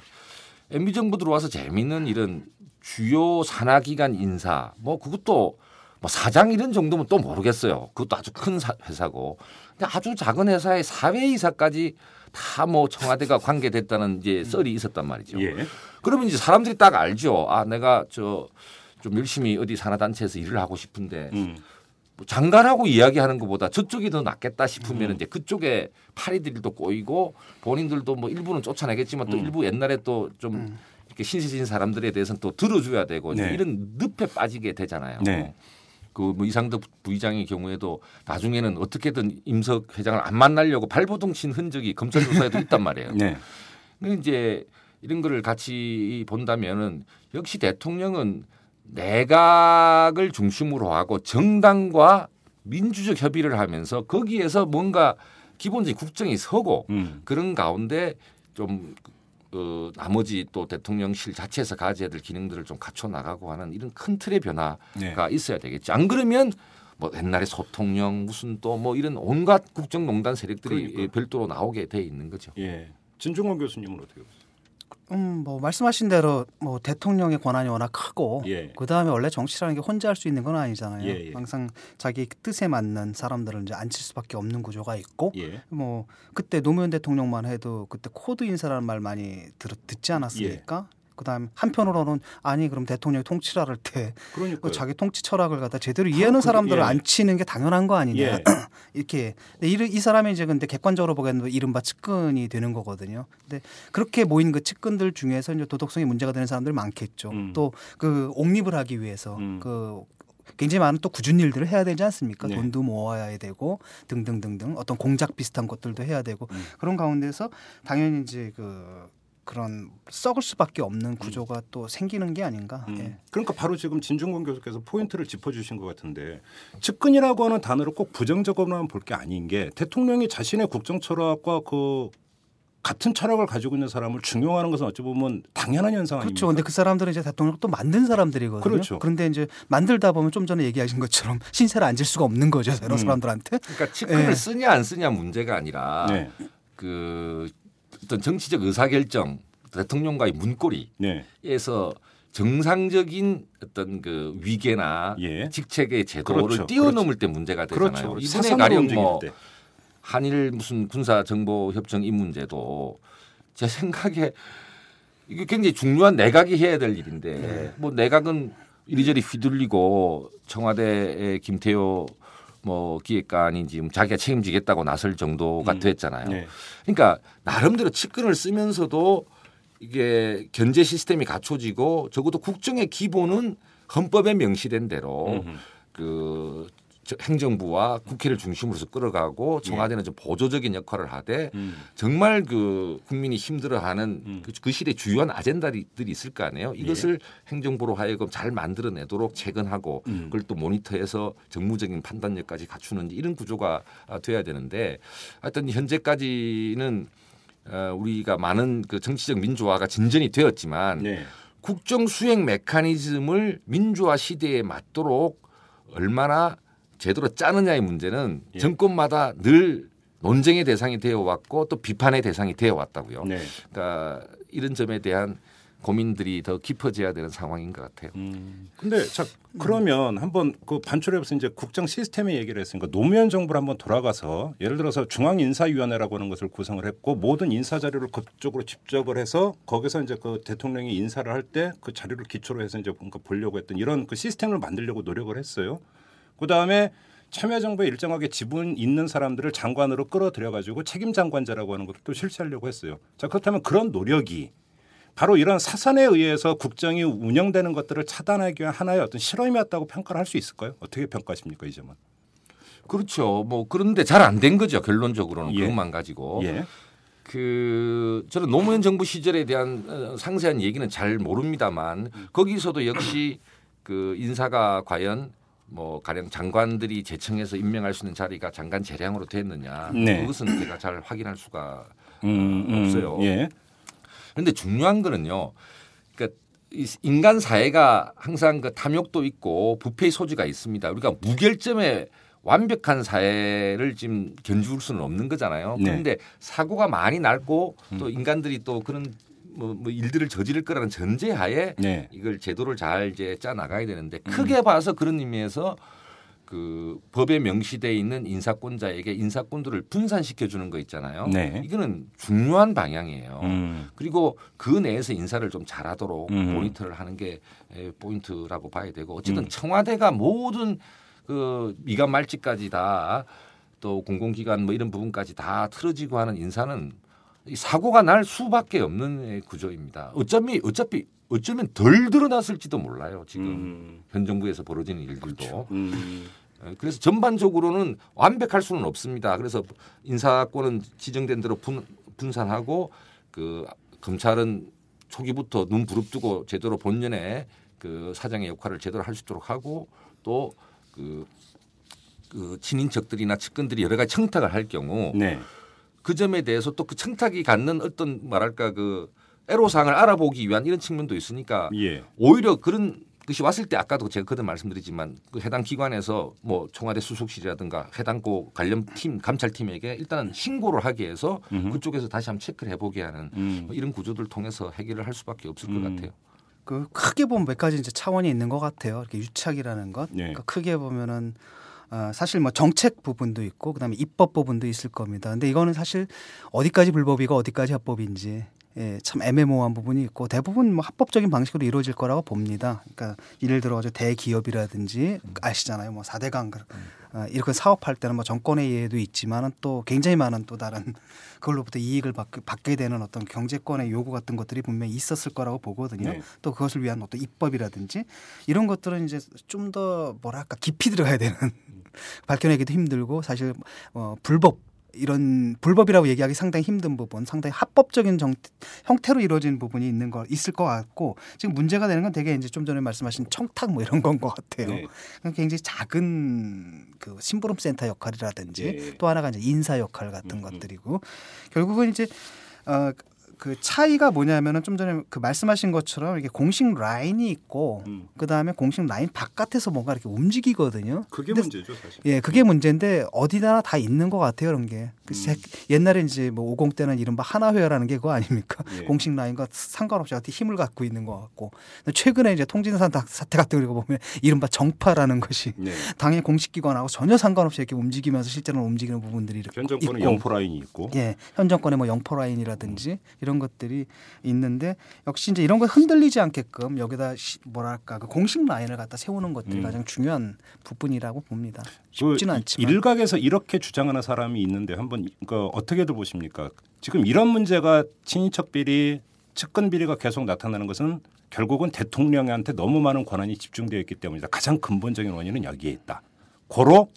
MB 정부 들어와서 재미있는 이런 주요 산하기관 인사 뭐 그것도 뭐 사장 이런 정도면 또 모르겠어요. 그것도 아주 큰 회사고 근데 아주 작은 회사의 사회이사까지 다 뭐 청와대가 관계됐다는 이제 썰이 있었단 말이죠. 예. 그러면 이제 사람들이 딱 알죠. 아 내가 저 좀 열심히 어디 산하단체에서 일을 하고 싶은데 음. 뭐 장관하고 이야기하는 것보다 저쪽이 더 낫겠다 싶으면 음. 이제 그쪽에 파리들도 꼬이고 본인들도 뭐 일부는 쫓아내겠지만 또 음. 일부 옛날에 또좀 음. 이렇게 신세진 사람들에 대해서는 또 들어줘야 되고 네. 이런 늪에 빠지게 되잖아요. 네. 그뭐 이상덕 부의장의 경우에도 나중에는 어떻게든 임석 회장을 안 만나려고 발버둥 친 흔적이 검찰 조사에도 있단 말이에요. 네. 근데 이제 이런 거를 같이 본다면은 역시 대통령은 내각을 중심으로 하고 정당과 민주적 협의를 하면서 거기에서 뭔가 기본적인 국정이 서고 음. 그런 가운데 좀 어, 나머지 또 대통령실 자체에서 가져야 될 기능들을 좀 갖춰 나가고 하는 이런 큰 틀의 변화가 네. 있어야 되겠죠. 안 그러면 뭐 옛날에 소통령 무슨 또 뭐 이런 온갖 국정농단 세력들이 그러니까. 별도로 나오게 돼 있는 거죠. 예. 진중권 교수님은 어떻게 보세요? 음, 뭐 말씀하신 대로 뭐 대통령의 권한이 워낙 크고 예. 그 다음에 원래 정치라는 게 혼자 할 수 있는 건 아니잖아요. 예, 예. 항상 자기 뜻에 맞는 사람들을 이제 앉힐 수밖에 없는 구조가 있고 예. 뭐 그때 노무현 대통령만 해도 그때 코드 인사라는 말 많이 들, 듣지 않았습니까? 예. 그다음 한편으로는 아니 그럼 대통령이 통치를 할때 그 자기 통치 철학을 갖다 제대로 이해하는 사람들을 예. 앉히는 게 당연한 거 아니냐 예. 이렇게 이, 이 사람이 이제 근데 객관적으로 보기에는 이른바 측근이 되는 거거든요. 근데 그렇게 모인 그 측근들 중에서 이제 도덕성이 문제가 되는 사람들 많겠죠. 음. 또그 옹립을 하기 위해서 음. 그 굉장히 많은 또 굳은 일들을 해야 되지 않습니까? 네. 돈도 모아야 되고 등등등등 어떤 공작 비슷한 것들도 해야 되고 음. 그런 가운데서 당연히 이제 그 그런 썩을 수밖에 없는 음. 구조가 음. 또 생기는 게 아닌가. 음. 예. 그러니까 바로 지금 진중권 교수께서 포인트를 짚어주신 것 같은데 측근이라고 하는 단어를 꼭 부정적으로만 볼 게 아닌 게 대통령이 자신의 국정 철학과 그 같은 철학을 가지고 있는 사람을 중용하는 것은 어찌 보면 당연한 현상 아닙니까? 그렇죠. 근데 그 사람들은 이제 대통령을 또 만든 사람들이거든요. 그렇죠. 그런데 이제 만들다 보면 좀 전에 얘기하신 것처럼 신세를 앉을 수가 없는 거죠. 여러 음. 사람들한테. 그러니까 측근을 네. 쓰냐 안 쓰냐 문제가 아니라 네. 그 어떤 정치적 의사결정 대통령과의 문고리에서 네. 정상적인 어떤 그 위계나 예. 직책의 제도를 그렇죠. 뛰어넘을 그렇죠. 때 문제가 되잖아요. 그렇죠. 이번에 가령 뭐 때. 한일 무슨 군사 정보 협정 이 문제도 제 생각에 이게 굉장히 중요한 내각이 해야 될 일인데 네. 뭐 내각은 이리저리 휘둘리고 청와대의 김태효 뭐 기획관이 지금 자기가 책임지겠다고 나설 정도가 음. 됐잖아요. 네. 그러니까 나름대로 측근을 쓰면서도 이게 견제 시스템이 갖춰지고 적어도 국정의 기본은 헌법에 명시된 대로 음흠. 그 행정부와 국회를 중심으로서 끌어가고 청와대는 좀 보조적인 역할을 하되 정말 그 국민이 힘들어하는 그, 그 시대 주요한 아젠다들이 있을 거 아니에요. 이것을 행정부로 하여금 잘 만들어내도록 체근하고 그걸 또 모니터해서 정무적인 판단력까지 갖추는 이런 구조가 아, 돼야 되는데 하여튼 현재까지는 어, 우리가 많은 그 정치적 민주화가 진전이 되었지만 국정 수행 메커니즘을 민주화 시대에 맞도록 얼마나 제대로 짜느냐의 문제는 예. 정권마다 늘 논쟁의 대상이 되어 왔고 또 비판의 대상이 되어 왔다고요. 네. 그러니까 이런 점에 대한 고민들이 더 깊어져야 되는 상황인 것 같아요. 근데 자 그러면 한번 그 반출해서 이제 국정 시스템의 얘기를 했으니까 노무현 정부를 한번 돌아가서 예를 들어서 중앙 인사위원회라고 하는 것을 구성을 했고 모든 인사 자료를 그쪽으로 집적을 해서 거기서 이제 그 대통령이 인사를 할 때 그 자료를 기초로 해서 이제 뭔가 보려고 했던 이런 그 시스템을 만들려고 노력을 했어요. 그 다음에 참여정부에 일정하게 지분 있는 사람들을 장관으로 끌어들여 가지고 책임 장관제라고 하는 것도 또 실시하려고 했어요. 자 그렇다면 그런 노력이 바로 이런 사선에 의해서 국정이 운영되는 것들을 차단하기 위한 하나의 어떤 실험이었다고 평가를 할 수 있을까요? 어떻게 평가하십니까 이 점은? 그렇죠. 뭐 그런데 잘 안 된 거죠. 결론적으로는 예. 그것만 가지고. 예. 그 저는 노무현 정부 시절에 대한 어, 상세한 얘기는 잘 모릅니다만 거기서도 역시 그 인사가 과연 뭐 가령 장관들이 제청해서 임명할 수 있는 자리가 장관 재량으로 됐느냐 네. 그것은 제가 잘 확인할 수가 음, 음, 없어요. 예. 그런데 중요한 거는요. 그러니까 이 인간 사회가 항상 그 탐욕도 있고 부패의 소지가 있습니다. 우리가 무결점에 완벽한 사회를 지금 견줄 수는 없는 거잖아요. 네. 그런데 사고가 많이 날고 또 인간들이 또 그런 뭐, 뭐 일들을 저지를 거라는 전제하에 네. 이걸 제도를 잘 이제 짜 나가야 되는데 크게 봐서 그런 의미에서 그 법에 명시돼 있는 인사권자에게 인사권들을 분산시켜 주는 거 있잖아요. 네. 이거는 중요한 방향이에요. 음. 그리고 그 내에서 인사를 좀 잘하도록 음. 모니터를 하는 게 에, 포인트라고 봐야 되고 어쨌든 음. 청와대가 모든 그 미간 말직까지 다 또 공공기관 뭐 이런 부분까지 다 틀어지고 하는 인사는 이 사고가 날 수밖에 없는 구조입니다. 어차피 어차피 어쩌면 덜 드러났을지도 몰라요. 지금 음. 현 정부에서 벌어지는 일들도. 음. 어, 그래서 전반적으로는 완벽할 수는 없습니다. 그래서 인사권은 지정된 대로 분, 분산하고 그 검찰은 초기부터 눈 부릅뜨고 제대로 본연의 그 사장의 역할을 제대로 할 수 있도록 하고 또그 그 친인척들이나 측근들이 여러 가지 청탁을 할 경우 네. 그 점에 대해서 또 그 청탁이 갖는 어떤 말할까 그 애로사항을 알아보기 위한 이런 측면도 있으니까 예. 오히려 그런 것이 왔을 때 아까도 제가 그든 말씀드리지만 그 해당 기관에서 뭐 청와대 수석실이라든가 해당 고 관련 팀 감찰팀에게 일단은 신고를 하게 해서 음흠. 그쪽에서 다시 한번 체크를 해보게 하는 음. 뭐 이런 구조들 을 통해서 해결을 할 수밖에 없을 것 음. 같아요. 그 크게 보면 몇 가지 이제 차원이 있는 것 같아요. 이렇게 유착이라는 것. 네. 그러니까 크게 보면은 아, 사실 뭐 정책 부분도 있고 그다음에 입법 부분도 있을 겁니다. 근데 이거는 사실 어디까지 불법이고 어디까지 합법인지 예, 참 애매모호한 부분이 있고 대부분 뭐 합법적인 방식으로 이루어질 거라고 봅니다. 그러니까 예를 들어 가지고 대기업이라든지 아시잖아요. 뭐 4대강 아, 이렇게 사업할 때는 뭐 정권의 이해도 있지만은 또 굉장히 많은 또 다른 그걸로부터 이익을 받, 받게 되는 어떤 경제권의 요구 같은 것들이 분명히 있었을 거라고 보거든요. 네. 또 그것을 위한 어떤 입법이라든지 이런 것들은 이제 좀 더 뭐랄까 깊이 들어가야 되는 밝혀내기도 힘들고 사실 어, 불법 이런 불법이라고 얘기하기 상당히 힘든 부분, 상당히 합법적인 정, 형태로 이루어진 부분이 있는 거 있을 것 같고 지금 문제가 되는 건 되게 이제 좀 전에 말씀하신 청탁 뭐 이런 건 것 같아요. 네. 그건 굉장히 작은 그 심부름 센터 역할이라든지 네. 또 하나가 이제 인사 역할 같은 것들이고 결국은 이제 어. 그 차이가 뭐냐면은 좀 전에 그 말씀하신 것처럼 이게 공식 라인이 있고 음. 그 다음에 공식 라인 바깥에서 뭔가 이렇게 움직이거든요. 그게 문제죠 사실. 예, 그게 문제인데 어디나 다 있는 것 같아요, 그런 게. 그 세- 옛날에 이제 뭐50 때는 이른바 하나회라는 게 그거 아닙니까? 예. 공식 라인과 상관없이 어떻게 힘을 갖고 있는 것 같고. 최근에 이제 통진산 다- 사태 같은 거 보면 이른바 정파라는 것이 네. 당의 공식 기관하고 전혀 상관없이 이렇게 움직이면서 실제로 움직이는 부분들이 이렇게 현 정권은 있고. 영포 라인이 있고. 예, 현 정권의 뭐 영포 라인이라든지 이런 것들이 있는데 역시 이제 이런 거 흔들리지 않게끔 여기다 시- 뭐랄까 그 공식 라인을 갖다 세우는 것들이 음. 가장 중요한 부분이라고 봅니다. 그 쉽지는 이- 않지만 일각에서 이렇게 주장하는 사람이 있는데 한번 그 어떻게들 보십니까? 지금 이런 문제가 친인척 비리, 측근 비리가 계속 나타나는 것은 결국은 대통령한테 너무 많은 권한이 집중되어 있기 때문이다. 가장 근본적인 원인은 여기에 있다. 고로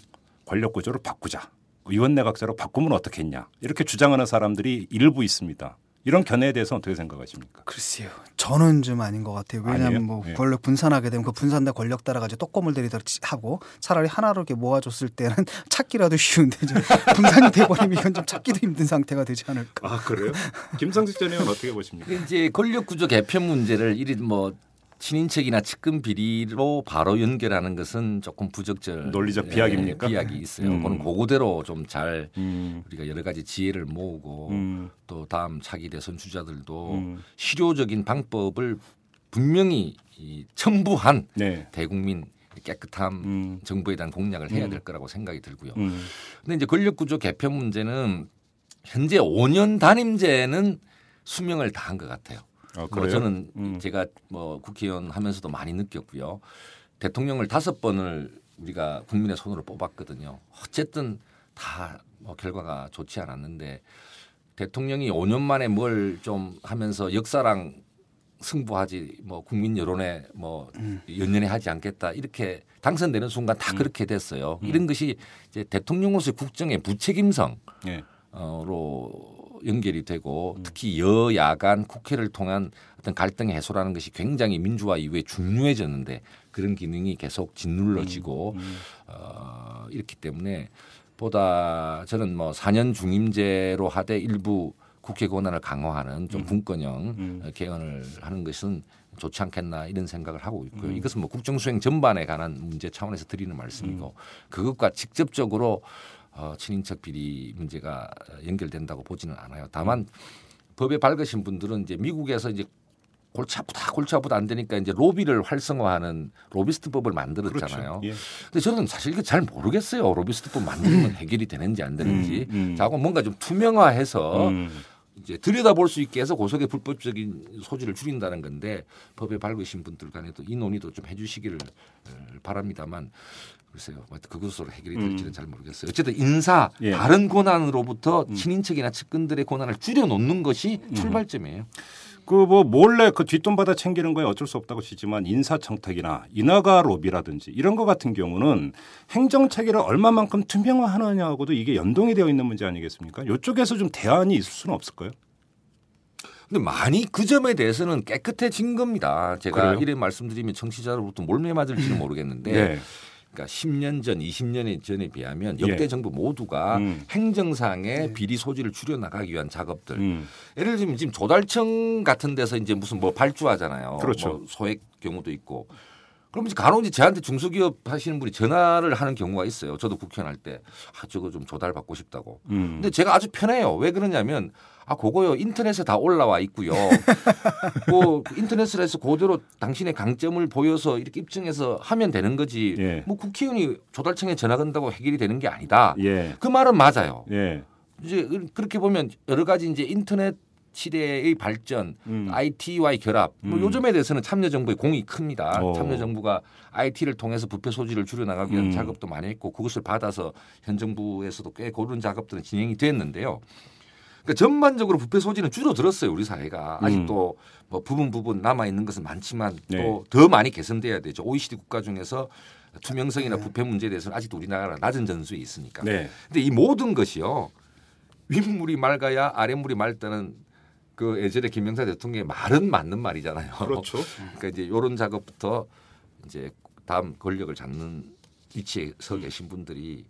권력 구조를 바꾸자. 의원 내각제로 바꾸면 어떻겠냐. 이렇게 주장하는 사람들이 일부 있습니다. 이런 견해에 대해서 어떻게 생각하십니까? 글쎄요. 저는 좀 아닌 것 같아요. 왜냐하면 아니에요? 뭐 예. 권력 분산하게 되면 그 분산된 권력 따라가지고 떡고물 들이듯이 하고 차라리 하나로 이렇게 모아줬을 때는 찾기라도 쉬운데 좀 분산이 돼버리면 이건 좀 찾기도 힘든 상태가 되지 않을까. 아 그래요? 김상식 전 의원 어떻게 보십니까? 이제 권력 구조 개편 문제를 이리 뭐 친인척이나 측근 비리로 바로 연결하는 것은 조금 부적절 논리적 예, 비약입니까? 비약이 있어요. 음. 그건 그거대로 좀잘 음. 우리가 여러 가지 지혜를 모으고 음. 또 다음 차기 대선 주자들도 음. 실효적인 방법을 분명히 이 첨부한 네. 대국민 깨끗한 음. 정부에 대한 공약을 해야 음. 될 거라고 생각이 들고요. 음. 근데 이제 권력 구조 개편 문제는 현재 5년 단임제는 수명을 다한 것 같아요. 아, 뭐? 저는 음. 제가 뭐 국회의원 하면서도 많이 느꼈고요. 대통령을 다섯 번을 우리가 국민의 손으로 뽑았거든요. 어쨌든 다 뭐 결과가 좋지 않았는데 대통령이 5년 만에 뭘 좀 하면서 역사랑 승부하지 뭐 국민 여론에 뭐 연연해 하지 않겠다 이렇게 당선되는 순간 다 그렇게 됐어요. 이런 것이 이제 대통령으로서의 국정의 무책임성 예. 어로 연결이 되고 특히 여야 간 국회를 통한 어떤 갈등 해소라는 것이 굉장히 민주화 이후에 중요해졌는데 그런 기능이 계속 짓눌러지고 어 이렇기 때문에 보다 저는 뭐 4년 중임제로 하되 일부 국회 권한을 강화하는 좀 분권형 어, 개헌을 하는 것은 좋지 않겠나 이런 생각을 하고 있고요. 음. 이것은 뭐 국정 수행 전반에 관한 문제 차원에서 드리는 말씀이고 그것과 직접적으로 어, 친인척 비리 문제가 연결된다고 보지는 않아요. 다만 법에 밝으신 분들은 이제 미국에서 이제 골치 아프다 골치 아프다 안 되니까 이제 로비를 활성화하는 로비스트법을 만들었잖아요. 그렇죠. 예. 근데 저는 사실 이거 잘 모르겠어요. 로비스트법 만들면 해결이 되는지 안 되는지. 음, 음. 자꾸 뭔가 좀 투명화해서 음. 이제 들여다볼 수 있게 해서 고속의 불법적인 소지를 줄인다는 건데 법에 밝으신 분들 간에도 이 논의도 좀 해주시기를 어, 바랍니다만 글쎄요. 뭐 그것으로 해결이 될지는 음. 잘 모르겠어요. 어쨌든 인사 예. 음. 다른 권한으로부터 친인척이나 측근들의 권한을 줄여놓는 것이 출발점이에요. 그 뭐 몰래 그 뒷돈 받아 챙기는 거에 어쩔 수 없다고 치지만 인사청탁이나 인허가 로비라든지 이런 거 같은 경우는 행정 체계를 얼마만큼 투명화하느냐하고도 이게 연동이 되어 있는 문제 아니겠습니까? 이쪽에서 좀 대안이 있을 수는 없을까요? 근데 많이 그 점에 대해서는 깨끗해진 겁니다. 제가 그래요? 이런 말씀드리면 청취자로부터 몰매 맞을지는 모르겠는데 네. 그러니까 10년 전, 20년 전에 비하면 역대 예. 정부 모두가 음. 행정상의 비리 소지를 줄여 나가기 위한 작업들. 음. 예를 들면 지금 조달청 같은 데서 이제 무슨 뭐 발주하잖아요. 그렇죠. 뭐 소액 경우도 있고. 그러면 이제 간혹 이제 저한테 중소기업 하시는 분이 전화를 하는 경우가 있어요. 저도 국회의원 할 때, 아, 저거 좀 조달 받고 싶다고. 음. 근데 제가 아주 편해요. 왜 그러냐면, 아, 그거요. 인터넷에 다 올라와 있고요. 뭐, 인터넷을 해서 그대로 당신의 강점을 보여서 이렇게 입증해서 하면 되는 거지. 예. 뭐 국회의원이 조달청에 전화 건다고 해결이 되는 게 아니다. 예. 그 말은 맞아요. 예. 이제 그렇게 보면 여러 가지 이제 인터넷 시대의 발전, 음. IT와의 결합, 뭐 음. 요점에 대해서는 참여정부의 공이 큽니다. 어. 참여정부가 IT를 통해서 부패 소지를 줄여나가기 위한 음. 작업도 많이 했고 그것을 받아서 현 정부에서도 꽤 그런 작업들은 진행이 됐는데요. 그러니까 전반적으로 부패 소지는 줄어들었어요 우리 사회가 아직도 뭐 부분 부분 남아 있는 것은 많지만 음. 네. 또더 많이 개선돼야 되죠. OECD 국가 중에서 투명성이나 부패 문제에 대해서는 아직도 우리나라가 낮은 전수에 있으니까. 네. 근데 이 모든 것이요 윗물이 맑아야 아랫물이 맑다는 그 예전에 김영사 대통령의 말은 맞는 말이잖아요. 그렇죠. 그러니까 이제 이런 작업부터 이제 다음 권력을 잡는 위치에 서 계신 분들이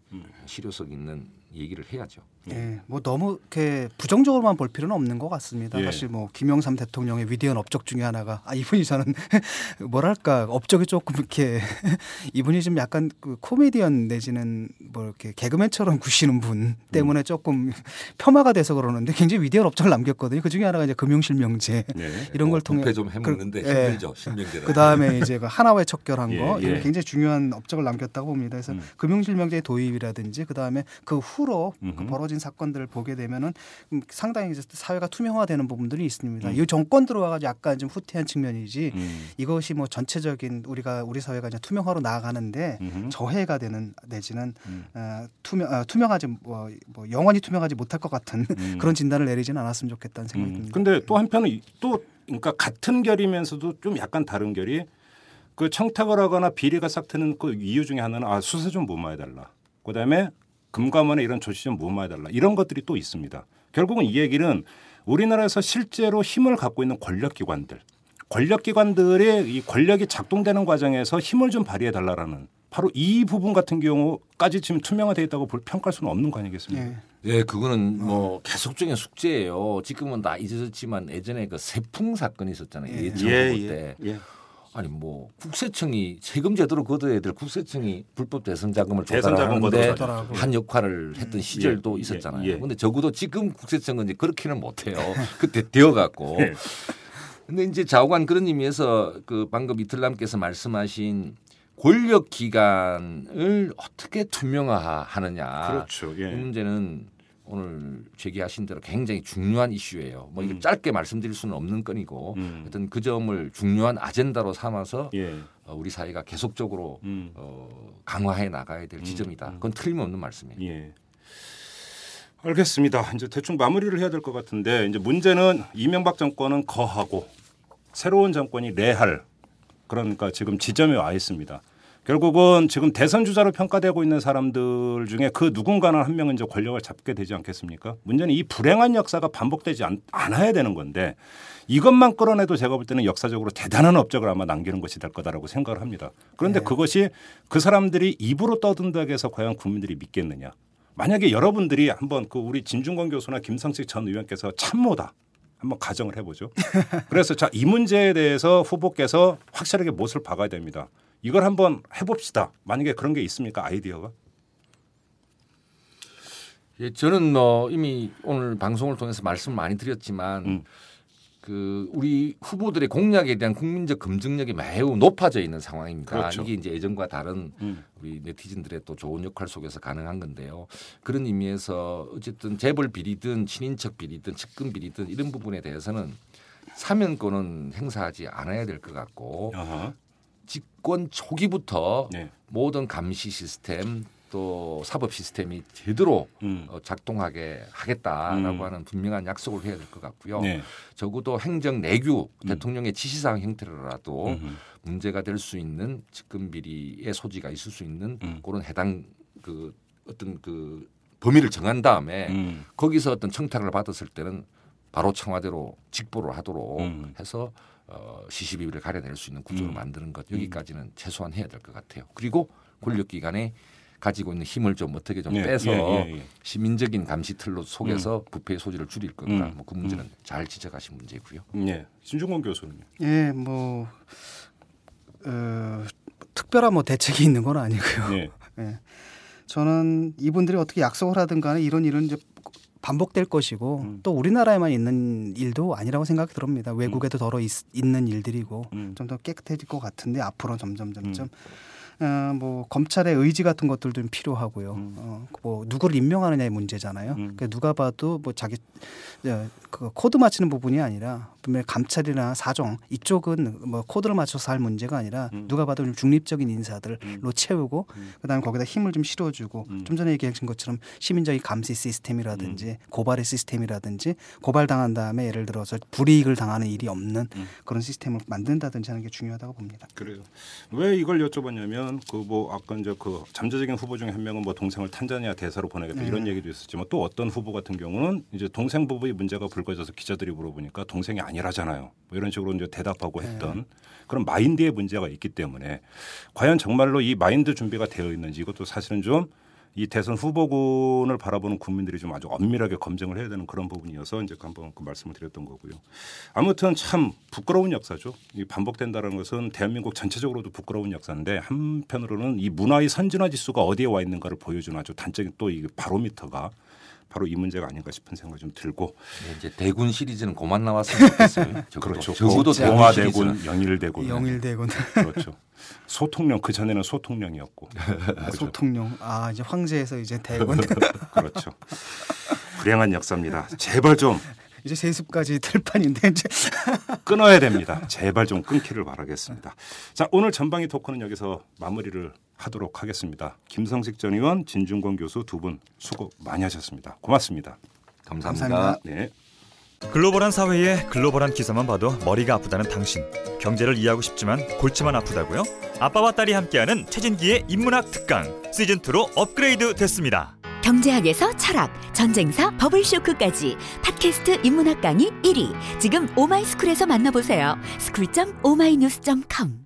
실효성 있는 얘기를 해야죠. 예, 뭐 너무 이렇게 부정적으로만 볼 필요는 없는 것 같습니다. 예. 사실 뭐 김영삼 대통령의 위대한 업적 중에 하나가 아 이분이 저는 뭐랄까 업적이 조금 이렇게 이분이 좀 약간 그 코미디언 내지는 뭐 이렇게 개그맨처럼 구시는 분 때문에 조금 폄하가 돼서 그러는데 굉장히 위대한 업적을 남겼거든요. 그 중에 하나가 이제 금융실명제 네. 이런 걸뭐 통해 좀 해먹는데 그- 예. 힘들죠. 실명제라. 그 다음에 이제 그 하나회 척결한 예, 거 이런 예. 굉장히 중요한 업적을 남겼다고 봅니다. 그래서 금융실명제 도입이라든지 그 다음에 그 후로 그 벌어진 사건들을 보게 되면은 음, 상당히 이제 사회가 투명화되는 부분들이 있습니다. 음. 이 정권 들어와가지고 약간 좀 후퇴한 측면이지 음. 이것이 뭐 전체적인 우리가 우리 사회가 이제 투명화로 나아가는데 음흠. 저해가 되는 내지는 음. 어, 투명 어, 투명하지 뭐, 뭐 영원히 투명하지 못할 것 같은 음. 그런 진단을 내리지는 않았으면 좋겠다는 생각이 음. 듭니다. 근데 또 한편은 이- 또 그러니까 같은 결이면서도 좀 약간 다른 결이 그 청탁을 하거나 비리가 싹 트는 그 이유 중에 하나는 아 수사 좀 무마해 달라. 그다음에 금감원에 이런 조치 좀 무마해달라. 이런 것들이 또 있습니다. 결국은 이 얘기는 우리나라에서 실제로 힘을 갖고 있는 권력기관들, 권력기관들의 이 권력이 작동되는 과정에서 힘을 좀 발휘해 달라라는 바로 이 부분 같은 경우까지 지금 투명화되어 있다고 볼 평가할 수는 없는 거 아니겠습니까? 예. 예, 그거는 뭐 계속적인 숙제예요. 지금은 다 잊어졌지만 예전에 그 세풍 사건이 있었잖아요. 예. 예, 후보 예, 때. 예. 아니 뭐 국세청이 세금 제대로 걷어야 될 국세청이 불법 대선 자금을 조달하는데. 한 역할을 했던 시절도 예, 있었잖아요. 예, 예. 근데 적어도 지금 국세청은 이제 그렇게는 못해요. 그때 되어 갖고. 예. 근데 이제 좌우간 그런 의미에서 그 방금 이틀남께서 말씀하신 권력 기관을 어떻게 투명화하느냐. 그렇죠. 예. 이 문제는 오늘 제기하신 대로 굉장히 중요한 이슈예요. 뭐 이거 음. 짧게 말씀드릴 수는 없는 건이고 음. 하여튼 그 점을 중요한 아젠다로 삼아서 예. 어, 우리 사회가 계속적으로 음. 어, 강화해 나가야 될 지점이다. 그건 틀림없는 말씀이에요. 예. 알겠습니다. 이제 대충 마무리를 해야 될 것 같은데 이제 문제는 이명박 정권은 거하고 새로운 정권이 레할 그러니까 지금 지점에 와 있습니다. 결국은 지금 대선 주자로 평가되고 있는 사람들 중에 그 누군가는 한 명은 이제 권력을 잡게 되지 않겠습니까? 문제는 이 불행한 역사가 반복되지 않, 않아야 되는 건데 이것만 끌어내도 제가 볼 때는 역사적으로 대단한 업적을 아마 남기는 것이 될 거다라고 생각을 합니다. 그런데 그것이 그 사람들이 입으로 떠든다고 해서 과연 국민들이 믿겠느냐? 만약에 여러분들이 한번 그 우리 진중권 교수나 김성식 전 의원께서 참모다 한번 가정을 해보죠. 그래서 자 이 문제에 대해서 후보께서 확실하게 못을 박아야 됩니다. 이걸 한번 해봅시다. 만약에 그런 게 있습니까 아이디어가? 예, 저는 뭐 이미 오늘 방송을 통해서 말씀 많이 드렸지만 음. 그 우리 후보들의 공약에 대한 국민적 검증력이 매우 높아져 있는 상황입니다. 그렇죠. 이게 이제 예전과 다른 음. 우리 네티즌들의 또 좋은 역할 속에서 가능한 건데요. 그런 의미에서 어쨌든 재벌 비리든 친인척 비리든 측근 비리든 이런 부분에 대해서는 사면권은 행사하지 않아야 될 것 같고 아하. 집권 초기부터 네. 모든 감시 시스템 또 사법 시스템이 제대로 음. 어, 작동하게 하겠다라고 음. 하는 분명한 약속을 해야 될 것 같고요. 네. 적어도 행정 내규 대통령의 지시사항 형태로라도 음흠. 문제가 될 수 있는 측근 비리의 소지가 있을 수 있는 음. 그런 해당 그 어떤 그 범위를 정한 다음에 음. 거기서 어떤 청탁을 받았을 때는 바로 청와대로 직보를 하도록 음. 해서 어, 시시비비를 가려낼 수 있는 구조를 음. 만드는 것 여기까지는 최소한 해야 될 것 같아요. 그리고 권력기관에 가지고 있는 힘을 좀 어떻게 좀 예, 빼서 예, 예, 예. 시민적인 감시 틀로 속에서 부패의 소지를 줄일 건가 음. 뭐그 문제는 잘 지적하신 문제고요. 네. 신중권 교수는요. 예, 뭐 어, 특별한 뭐 대책이 있는 건 아니고요. 네. 예. 저는 이분들이 어떻게 약속을 하든 간에 이런 일은 이제 반복될 것이고 음. 또 우리나라에만 있는 일도 아니라고 생각이 듭니다. 외국에도 더러 있, 는 일들이고 음. 좀더 깨끗해질 것 같은데 앞으로 점점 점점 어, 뭐 검찰의 의지 같은 것들도 좀 필요하고요. 음. 어, 뭐 누구를 임명하느냐의 문제잖아요. 음. 그러니까 누가 봐도 뭐 자기 어, 그 코드 맞추는 부분이 아니라 분명히 감찰이나 사정 이쪽은 뭐 코드를 맞춰서 할 문제가 아니라 음. 누가 봐도 좀 중립적인 인사들로 음. 채우고 음. 그다음에 거기다 힘을 좀 실어주고 음. 좀 전에 얘기하신 것처럼 시민적인 감시 시스템이라든지 고발의 시스템이라든지 고발 당한 다음에 예를 들어서 불이익을 당하는 일이 없는 음. 그런 시스템을 만든다든지 하는 게 중요하다고 봅니다. 그래요. 왜 이걸 여쭤봤냐면 그 뭐 아까 이제 그 잠재적인 후보 중에 한 명은 뭐 동생을 탄자니아 대사로 보내겠다 네. 이런 얘기도 있었지만 또 어떤 후보 같은 경우는 이제 동생 부부의 문제가 불거져서 기자들이 물어보니까 동생이 아니 라잖아요. 뭐 이런 식으로 이제 대답하고 했던 그런 마인드의 문제가 있기 때문에 과연 정말로 이 마인드 준비가 되어 있는지 이것도 사실은 좀 이 대선 후보군을 바라보는 국민들이 좀 아주 엄밀하게 검증을 해야 되는 그런 부분이어서 이제 한번 그 말씀을 드렸던 거고요. 아무튼 참 부끄러운 역사죠. 이 반복된다는 것은 대한민국 전체적으로도 부끄러운 역사인데 한편으로는 이 문화의 선진화 지수가 어디에 와 있는가를 보여주는 아주 단적인 또 이 바로미터가 바로 이 문제가 아닌가 싶은 생각이 좀 들고 네, 이제 대군 시리즈는 그만 나왔으면 좋겠어요. 그렇죠. 적어도 대군 동화대군, 시리즈는 영일 대군, 영일 대군 그렇죠. 소통령 그 전에는 소통령이었고 그렇죠. 소통령 아 이제 황제에서 이제 대군 그렇죠. 불행한 역사입니다. 제발 좀 이제 세습까지 들 판인데 이제 끊어야 됩니다. 제발 좀 끊기를 바라겠습니다. 자 오늘 전방위 토크는 여기서 마무리를 하도록 하겠습니다. 김성식 전 의원, 진중권 교수 두 분 수고 많이 하셨습니다. 고맙습니다. 감사합니다. 감사합니다. 네. 글로벌한 사회에 글로벌한 기사만 봐도 머리가 아프다는 당신 경제를 이해하고 싶지만 골치만 아프다고요? 아빠와 딸이 함께하는 최진기의 인문학 특강 시즌 2로 업그레이드 됐습니다 경제학에서 철학, 전쟁사, 버블쇼크까지 팟캐스트 인문학 강의 1위 지금 오마이스쿨에서 만나보세요 school.ohmynews.com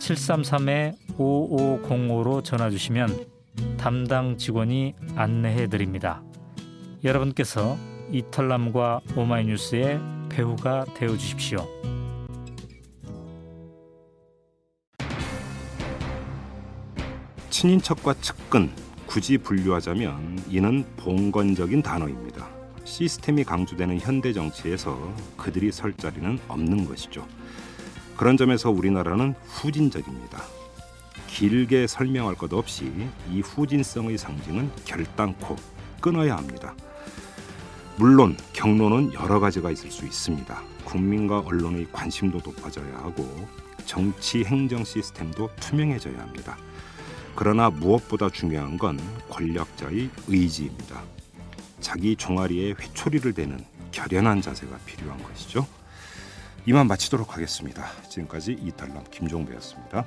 733-5505로 전화 주시면 담당 직원이 안내해 드립니다. 여러분께서 이털남과 오마이뉴스의 배우가 되어 주십시오. 친인척과 측근 굳이 분류하자면 이는 봉건적인 단어입니다. 시스템이 강조되는 현대 정치에서 그들이 설 자리는 없는 것이죠. 그런 점에서 우리나라는 후진적입니다. 길게 설명할 것 없이 이 후진성의 상징은 결단코 끊어야 합니다. 물론 경로는 여러 가지가 있을 수 있습니다. 국민과 언론의 관심도 높아져야 하고 정치 행정 시스템도 투명해져야 합니다. 그러나 무엇보다 중요한 건 권력자의 의지입니다. 자기 종아리에 회초리를 대는 결연한 자세가 필요한 것이죠. 이만 마치도록 하겠습니다. 지금까지 이탈남 김종배였습니다.